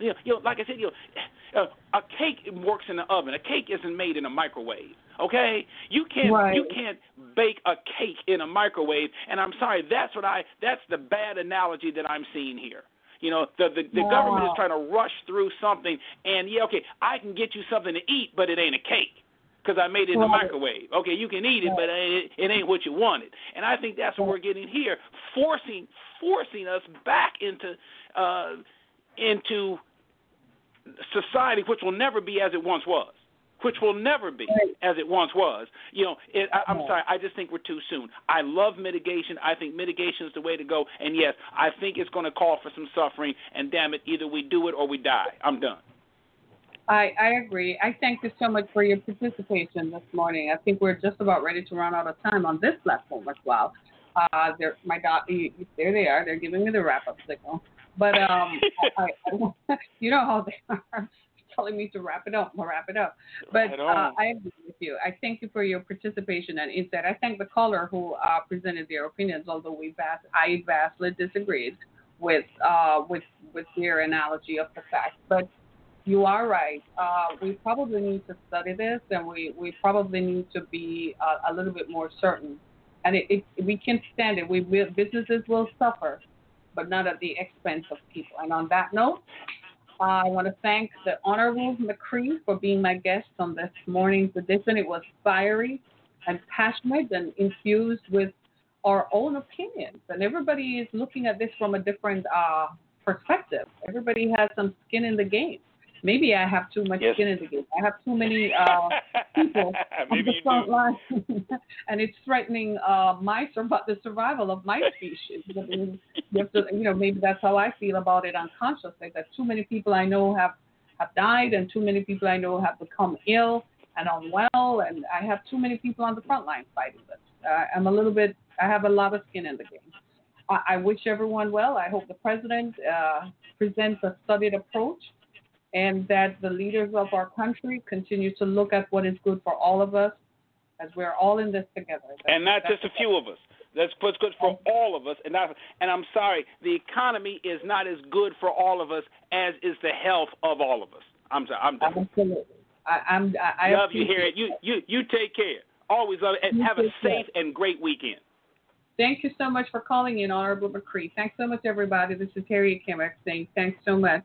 Speaker 5: you know, you know like I said, you know, uh, a cake works in the oven. A cake isn't made in a microwave. Okay, you can't
Speaker 4: right.
Speaker 5: you can't bake a cake in a microwave. And I'm sorry, that's what I that's the bad analogy that I'm seeing here. You know, the the, the
Speaker 4: wow.
Speaker 5: government is trying to rush through something, and yeah, okay, I can get you something to eat, but it ain't a cake because I made it in the microwave. Okay, you can eat it, but it, it ain't what you wanted. And I think that's what we're getting here, forcing forcing us back into uh, into society, which will never be as it once was. Which will never be as it once was. You know, it, I, I'm sorry. I just think we're too soon. I love mitigation. I think mitigation is the way to go. And yes, I think it's going to call for some suffering. And damn it, either we do it or we die. I'm done.
Speaker 4: I, I agree. I thank you so much for your participation this morning. I think we're just about ready to run out of time on this platform as well. Uh, my dog, there they are. They're giving me the wrap up signal. But um, I, I, you know how they are telling me to wrap it up. I'll wrap it up. But uh, I agree with you. I thank you for your participation and insight. I thank the caller who uh, presented their opinions, although we vast, I vastly disagreed with uh, with with their analogy of the fact. But you are right. Uh, we probably need to study this, and we, we probably need to be uh, a little bit more certain. And it, it, we can stand it. We businesses will suffer, but not at the expense of people. And on that note, I want to thank the Honorable McCree for being my guest on this morning's edition. It was fiery and passionate and infused with our own opinions. And everybody is looking at this from a different uh, perspective. Everybody has some skin in the game. Maybe I have too much
Speaker 5: yes.
Speaker 4: skin in the game. I have too many uh, people on the front line, and it's threatening uh, my the survival of my species. you to, you know, maybe that's how I feel about it unconsciously. That too many people I know have have died, and too many people I know have become ill and unwell, and I have too many people on the front line fighting this. Uh, I'm a little bit. I have a lot of skin in the game. I, I wish everyone well. I hope the president uh, presents a studied approach and that the leaders of our country continue to look at what is good for all of us as we're all in this together. That's,
Speaker 5: and not just a few of us. That's what's good for all of us. And not, and I'm sorry, the economy is not as good for all of us as is the health of all of us. I'm sorry. I'm done.
Speaker 4: Absolutely. I, I'm. I, I
Speaker 5: love you hear it. You you you take care. Always love it. And
Speaker 4: You
Speaker 5: have a safe
Speaker 4: care.
Speaker 5: and great weekend.
Speaker 4: Thank you so much for calling in, Honorable McCree. Thanks so much, everybody. This is Harriet Kimmick saying thanks so much